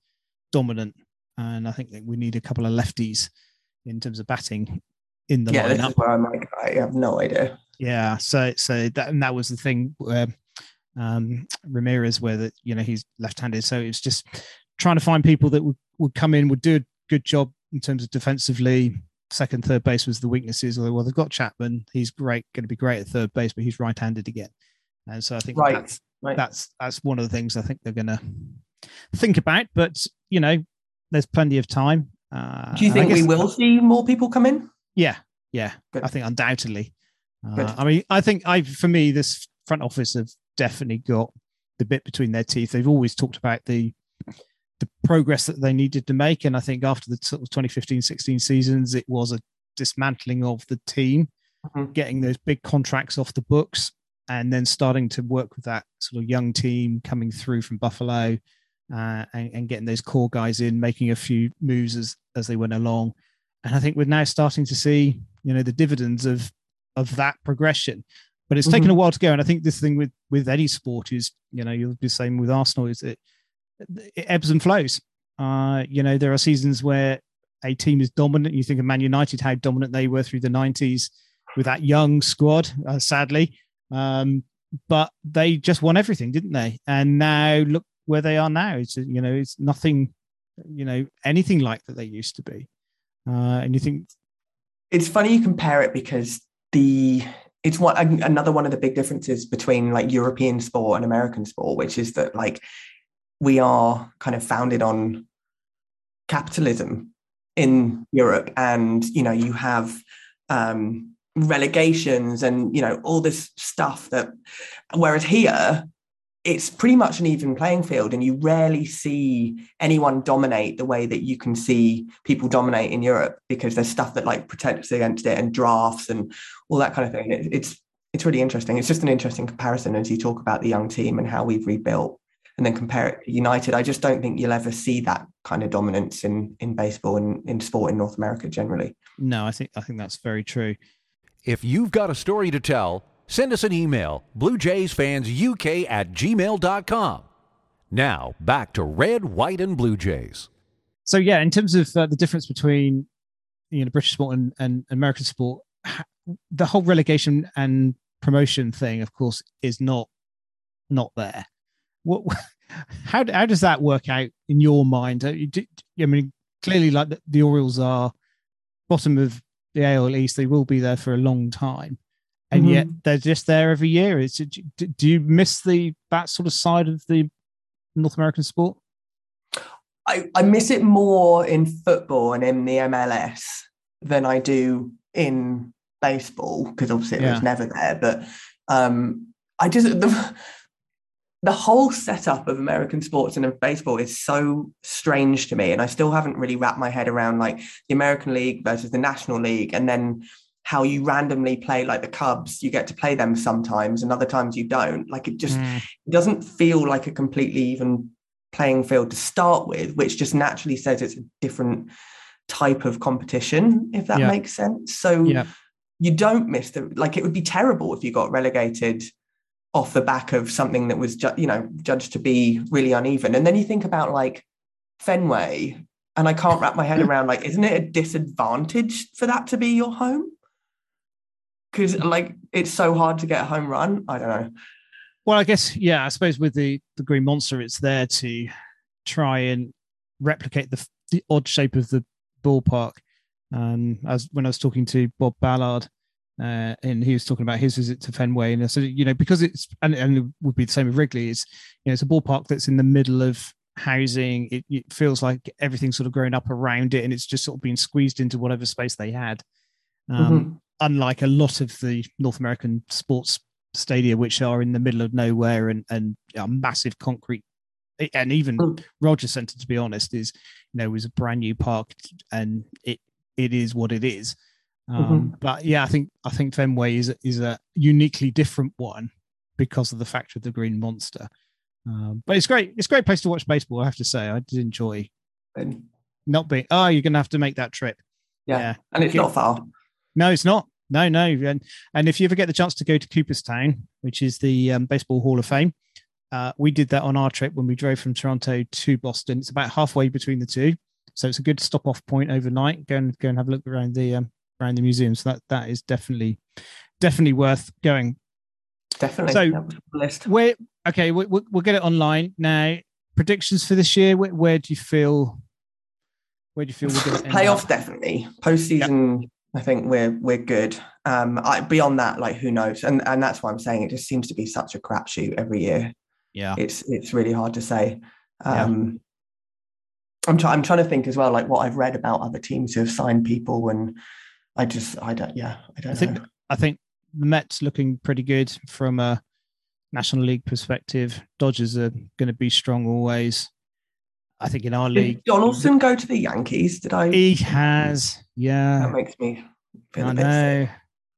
dominant, and I think that we need a couple of lefties in terms of batting in the yeah, this lineup. is where I'm like, I have no idea. Yeah, so so that and that was the thing where um Ramirez, where that you know he's left-handed, so it's just trying to find people that would, would come in would do a good job in terms of defensively. Second, third base was the weaknesses. Although, well, they've got Chapman, he's great, going to be great at third base, but he's right-handed again, and so I think Right, that's right. that's that's one of the things I think they're going to think about. But you know, there's plenty of time. Uh, Do you think we will see more people come in? yeah, yeah. Good. I think undoubtedly. Uh, I mean, I think I for me this front office have definitely got the bit between their teeth. They've always talked about the the progress that they needed to make, and I think after the sort of 2015-16 seasons, it was a dismantling of the team, Mhm. getting those big contracts off the books, and then starting to work with that sort of young team coming through from Buffalo. Uh, and, and getting those core guys in, making a few moves as as they went along, and I think we're now starting to see, you know, the dividends of of that progression. But it's taken Mhm. a while to go, and I think this thing with with any sport is, you know, you'll be saying with Arsenal is it, it ebbs and flows. Uh, you know, there are seasons where a team is dominant. You think of Man United, how dominant they were through the 90s with that young squad, uh, sadly. Um, but they just won everything, didn't they? And now look where they are now. It's you know, it's nothing, you know, anything like that they used to be. Uh, and you think it's funny you compare it because the it's one another one of the big differences between like European sport and American sport, which is that like we are kind of founded on capitalism in Europe, and you know you have um, relegations and you know all this stuff that, whereas here it's pretty much an even playing field and you rarely see anyone dominate the way that you can see people dominate in Europe because there's stuff that like protects against it and drafts and all that kind of thing. It, it's it's really interesting. It's just an interesting comparison as you talk about the young team and how we've rebuilt and then compare it to United. I just don't think you'll ever see that kind of dominance in in baseball and in sport in North America generally. No, I think I think that's very true. If you've got a story to tell, send us an email, bluejaysfansuk at gmail.com. Now, back to red, white, and blue jays. So, yeah, in terms of uh, the difference between you know British sport and, and American sport, the whole relegation and promotion thing, of course, is not not there what how how does that work out in your mind? Uh, I mean, clearly, like the, the Orioles are bottom of the AL East, they will be there for a long time, and mm-hmm. yet they're just there every year. Is it, do you miss the that sort of side of the North American sport? I, I miss it more in football and in the MLS than I do in baseball because obviously it yeah. was never there. But um, I just the the whole setup of American sports and of baseball is so strange to me. And I still haven't really wrapped my head around like the American League versus the National League. And then how you randomly play like the Cubs, you get to play them sometimes and other times you don't. Like it just mm. it doesn't feel like a completely even playing field to start with, which just naturally says it's a different type of competition, if that yeah. makes sense. So yeah. you don't miss the like it would be terrible if you got relegated off the back of something that was, ju- you know, judged to be really uneven. And then you think about like Fenway, and I can't wrap my head around like, isn't it a disadvantage for that to be your home? Because like it's so hard to get a home run. I don't know. Well, I guess yeah. I suppose with the the Green Monster, it's there to try and replicate the the odd shape of the ballpark. Um, as when I was talking to Bob Ballard, uh, and he was talking about his visit to Fenway, and I said, you know, because it's and, and it would be the same with Wrigley. It's you know, it's a ballpark that's in the middle of housing. It, it, feels like everything's sort of growing up around it, and it's just sort of being squeezed into whatever space they had. Um, mm-hmm. Unlike a lot of the North American sports stadia, which are in the middle of nowhere and and massive concrete, and even mm. Rogers Centre, to be honest, is you know was a brand new park, and it it is what it is. Mm-hmm. Um, mm-hmm. But yeah, I think I think Fenway is is a uniquely different one because of the fact of the Green Monster. Um, but it's great. It's a great place to watch baseball. I have to say, I did enjoy not being. Oh, you're gonna have to make that trip. Yeah, yeah. and it's not far. No, it's not. No, no. And and if you ever get the chance to go to Cooperstown, which is the um, Baseball Hall of Fame, uh, we did that on our trip when we drove from Toronto to Boston. It's about halfway between the two, so it's a good stop off point overnight. Go and go and have a look around the um, around the museum. So that that is definitely definitely worth going. Definitely. So list. Where okay, we, we, we'll get it online now. Predictions for this year. Where, where do you feel? Where do you feel we're going to playoffs? Definitely postseason. Yep. I think we're we're good. Um, I, beyond that, like who knows? And and that's why I'm saying it just seems to be such a crapshoot every year. Yeah, it's it's really hard to say. Um, yeah. I'm trying. I'm trying to think as well, like what I've read about other teams who have signed people and I just, I don't, yeah, I don't I think, know. I think the Mets looking pretty good from a National League perspective. Dodgers are going to be strong always. I think in our Did league, Donaldson go to the Yankees? Did I? He has, yeah. That makes me feel I a bit know. Sick.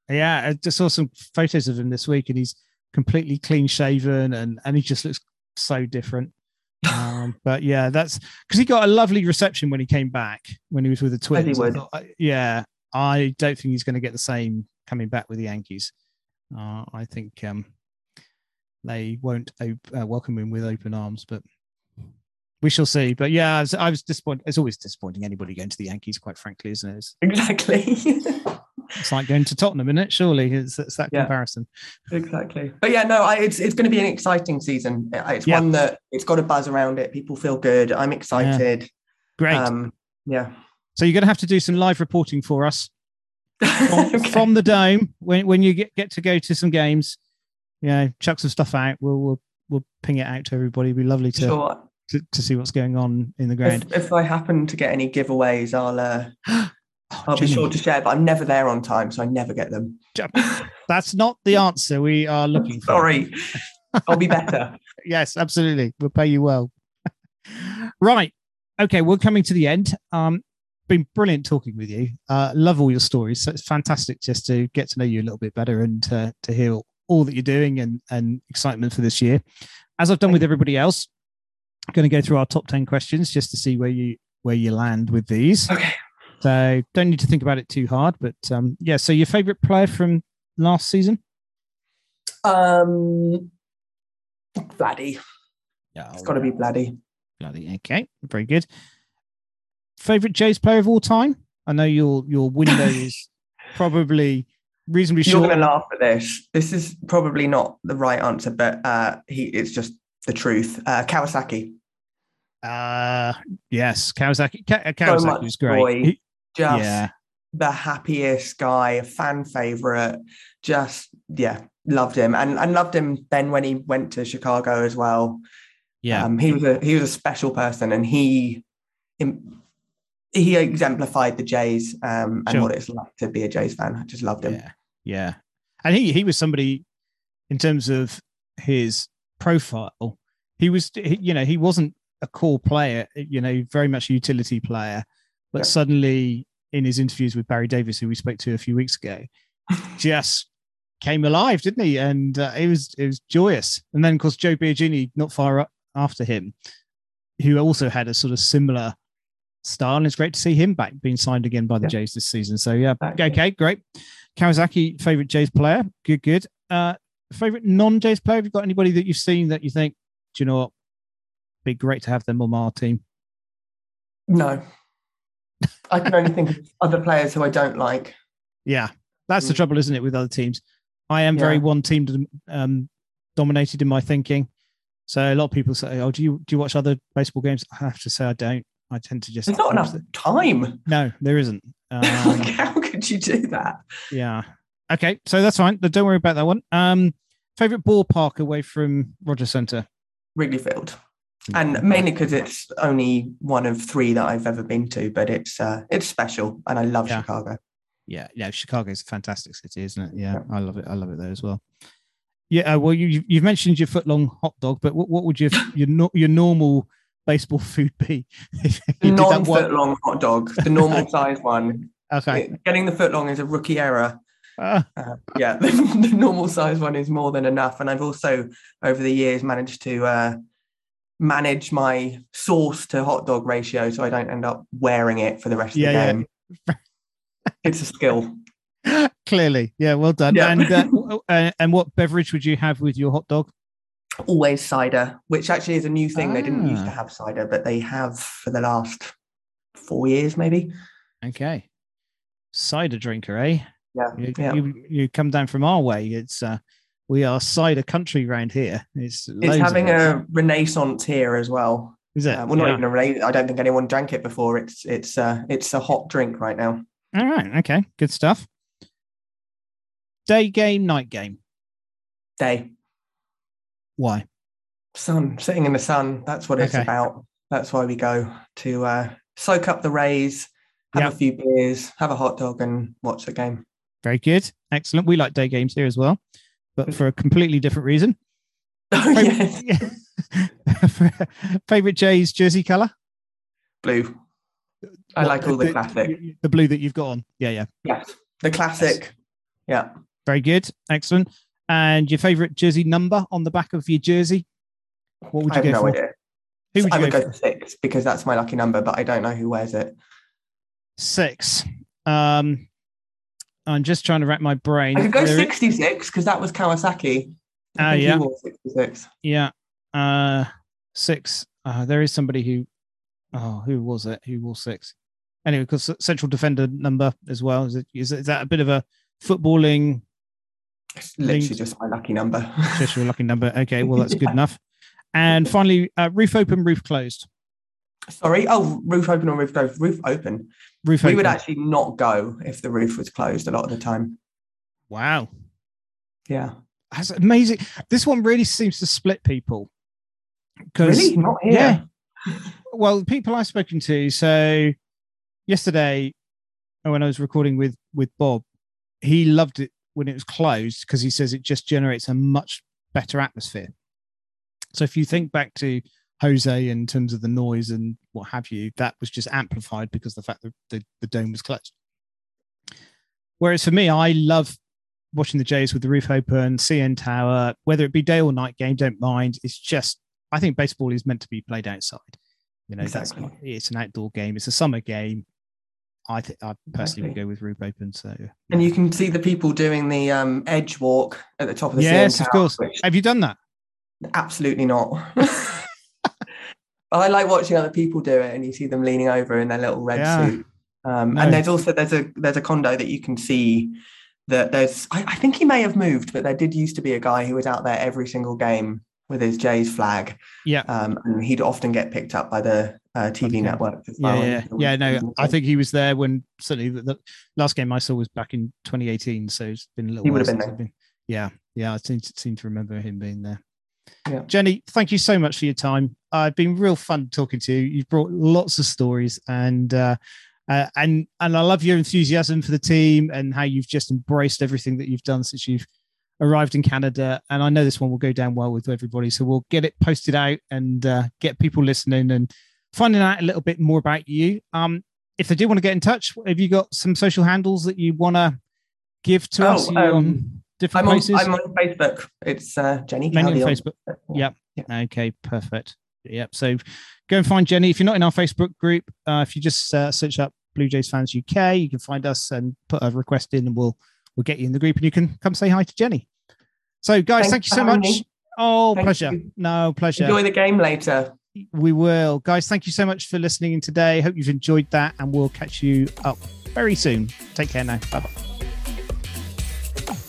Yeah, I just saw some photos of him this week, and he's completely clean shaven, and and he just looks so different. um, but yeah, that's because he got a lovely reception when he came back when he was with the Twins. Thought, yeah, I don't think he's going to get the same coming back with the Yankees. Uh, I think um, they won't op- uh, welcome him with open arms. But we shall see. But yeah, I was, I was disappointed. It's always disappointing anybody going to the Yankees, quite frankly, isn't it? It's, Exactly. it's like going to Tottenham, isn't it? Surely it's, it's that Yeah. comparison. exactly. But yeah, no, I, it's it's going to be an exciting season. It's Yeah. one that it's got a buzz around it. People feel good. I'm excited. Great. Um, yeah. So you're going to have to do some live reporting for us from, Okay. from the dome when, when you get, get to go to some games. You know, chuck some stuff out. We'll we'll we'll ping it out to everybody. It'd be lovely to, Sure. to to see what's going on in the ground. If, if I happen to get any giveaways, I'll uh, Oh, I'll be sure to share. But I'm never there on time, so I never get them. That's not the answer we are looking for. Sorry. I'll be better. Yes, absolutely. We'll pay you well. right. Okay, we're coming to the end. Um, been brilliant talking with you. Uh, love all your stories. So it's fantastic just to get to know you a little bit better and to, to hear all that you're doing and, and excitement for this year. As I've done with everybody else, I'm going to go through our top 10 questions just to see where you where you land with these. Okay. So don't need to think about it too hard. But um, yeah, so your favorite player from last season? Um, Vladdy. Yeah, It's got to be Vladdy. Bloody okay, very good. Favorite Jays player of all time? I know your your window is probably reasonably You're short. going to laugh at this. This is probably not the right answer, but uh, he it's just the truth. Uh, Kawasaki. Uh yes, Kawasaki. Ka- uh, So Kawasaki much was great. joy. He- Just yeah, the happiest guy, a fan favorite. Just yeah, loved him and and loved him then when he went to Chicago as well. yeah, Um, he was a he was a special person, and he im- he exemplified the Jays um, and Sure. what it's like to be a Jays fan. I just loved him. yeah, yeah. And he he was somebody in terms of his profile. He was, he, you know, he wasn't a core player. You know, very much a utility player. But Yeah. suddenly, in his interviews with Barry Davis, who we spoke to a few weeks ago, just came alive, didn't he? And uh, it was it was joyous. And then, of course, Joe Biagini, not far up after him, who also had a sort of similar style. And it's great to see him back being signed again by the Yeah. Jays this season. So yeah, okay, great. Kawasaki, favorite Jays player, good, good. Uh, favorite non-Jays player? Have you got anybody that you've seen that you think, do you know what? Be great to have them on our team. No, I can only think of other players who I don't like. Yeah, that's the Mm. trouble, isn't it, with other teams? I am very one team um, dominated in my thinking. So a lot of people say, "Oh, do you do you watch other baseball games?" I have to say, I don't. I tend to just There's not enough time. No, there isn't. Um, like, how could you do that? yeah. Okay, so that's fine. But don't worry about that one. Um, favorite ballpark away from Rogers Centre. Wrigley Field, and mainly because it's only one of three that I've ever been to, but it's uh, it's special, and I love Yeah. Chicago. Yeah, yeah. Chicago's a fantastic city, isn't it? Yeah, I love it. I love it there as well. Yeah. Uh, well, you you've mentioned your foot long hot dog, but what, what would your your your normal baseball food be? if you did that Non one- foot long hot dog, the normal size one. Okay. Getting the foot long is a rookie error. Ah, Uh, yeah, the, the normal size one is more than enough. And I've also, over the years, managed to uh, manage my sauce to hot dog ratio so I don't end up wearing it for the rest of Yeah, the yeah. game. it's a skill. clearly, yeah. Well done. Yeah. And uh, uh, and what beverage would you have with your hot dog? Always cider, which actually is a new thing. They didn't used to Ah. have cider, but they have for the last four years, maybe. Okay. Cider drinker, eh? Yeah. You, yeah. you, you come down from our way. It's uh, we are cider country round here. It's it's having a renaissance here as well. Is it? Uh, well, not Yeah. even a renaissance. I don't think anyone drank it before. It's it's uh, it's a hot drink right now. All right. Okay. Good stuff. Day game, night game. Day. Why? sun sitting in the sun that's what it's Okay. about that's why we go to uh soak up the rays have Yeah. a few beers have a hot dog and watch the game Very good. Excellent. We like day games here as well, but for a completely different reason. oh Favorite, yes favorite Jays jersey color? blue i What, like all the classic The blue that you've got on. Yeah, yeah. yes the classic yeah Very good. Excellent. And your favorite jersey number on the back of your jersey? What would i you have go no for? idea Who would i you would go, go for? six because that's my lucky number but i don't know who wears it Six. Um, I'm just trying to wrap my brain. i could go There 66 because that was kawasaki I Ah, he yeah. wore 66 Yeah. Uh, six. Uh, there is somebody who, oh, who was it? Who wore six? Anyway, because central defender number as well. Is it? Is, is that a bit of a footballing? It's literally just my lucky number. just your lucky number. Okay, well that's good enough. And finally, uh, roof open, roof closed. Sorry. Oh, roof open or roof closed? Roof open. Roof we open. would actually not go if the roof was closed a lot of the time. Wow, Yeah. that's amazing. This one really seems to split people. Really? Not here. Yeah. well, the people I've spoken to, so yesterday when I was recording with with Bob, he loved it when it was closed because he says it just generates a much better atmosphere. So if you think back to Jose in terms of the noise and what have you, that was just amplified because the fact that the, the dome was closed. Whereas for me, I love watching the Jays with the roof open, CN Tower, whether it be day or night game, don't mind. It's just I think baseball is meant to be played outside. You know, Exactly. that's it's an outdoor game. It's a summer game. I think I personally would go with roof open. So And you can see the people doing the um, edge walk at the top of the yes, of course. which- Have you done that? Absolutely not. I like watching other people do it, and you see them leaning over in their little red Yeah. suit. Um, No. And there's also there's a there's a condo that you can see that there's. I, I think he may have moved, but there did used to be a guy who was out there every single game with his Jays flag. Yeah. um, and he'd often get picked up by the uh, TV Okay. network as Yeah, well. yeah, And- yeah. No, I think he was there when certainly the, the last game I saw was back in 2018. So it's been a little. He while would have been I've yeah, yeah. I seem to, seem to remember him being there. Yeah. Jenny, thank you so much for your time. Uh, it's been real fun talking to you. You've brought lots of stories, and uh, uh, and and I love your enthusiasm for the team and how you've just embraced everything that you've done since you've arrived in Canada. And I know this one will go down well with everybody. So we'll get it posted out and uh, get people listening and finding out a little bit more about you. Um, if they do want to get in touch, have you got some social handles that you want to give to Oh, us um, on different I'm on, places? I'm on Facebook. It's uh, Jenny Mainly on Facebook. Yep. Yeah. Okay, perfect. Yep. So go and find Jenny. If you're not in our Facebook group, uh, if you just uh, search up Blue Jays Fans UK, you can find us and put a request in, and we'll we'll get you in the group, and you can come say hi to Jenny. So, guys, Thanks thank you so much. me. Oh, Thank pleasure. you. No, pleasure. Enjoy the game later. We will. Guys, thank you so much for listening in today. Hope you've enjoyed that, and we'll catch you up very soon. Take care now. Bye bye.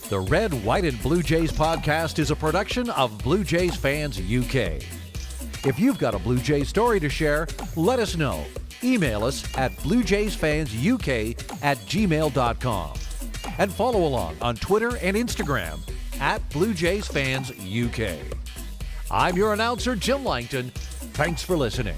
The Red, White, and Blue Jays podcast is a production of Blue Jays Fans UK. If you've got a Blue Jays story to share, let us know. Email us at bluejaysfansuk at gmail.com. And follow along on Twitter and Instagram at Blue Jays Fans UK. I'm your announcer, Jim Langton. Thanks for listening.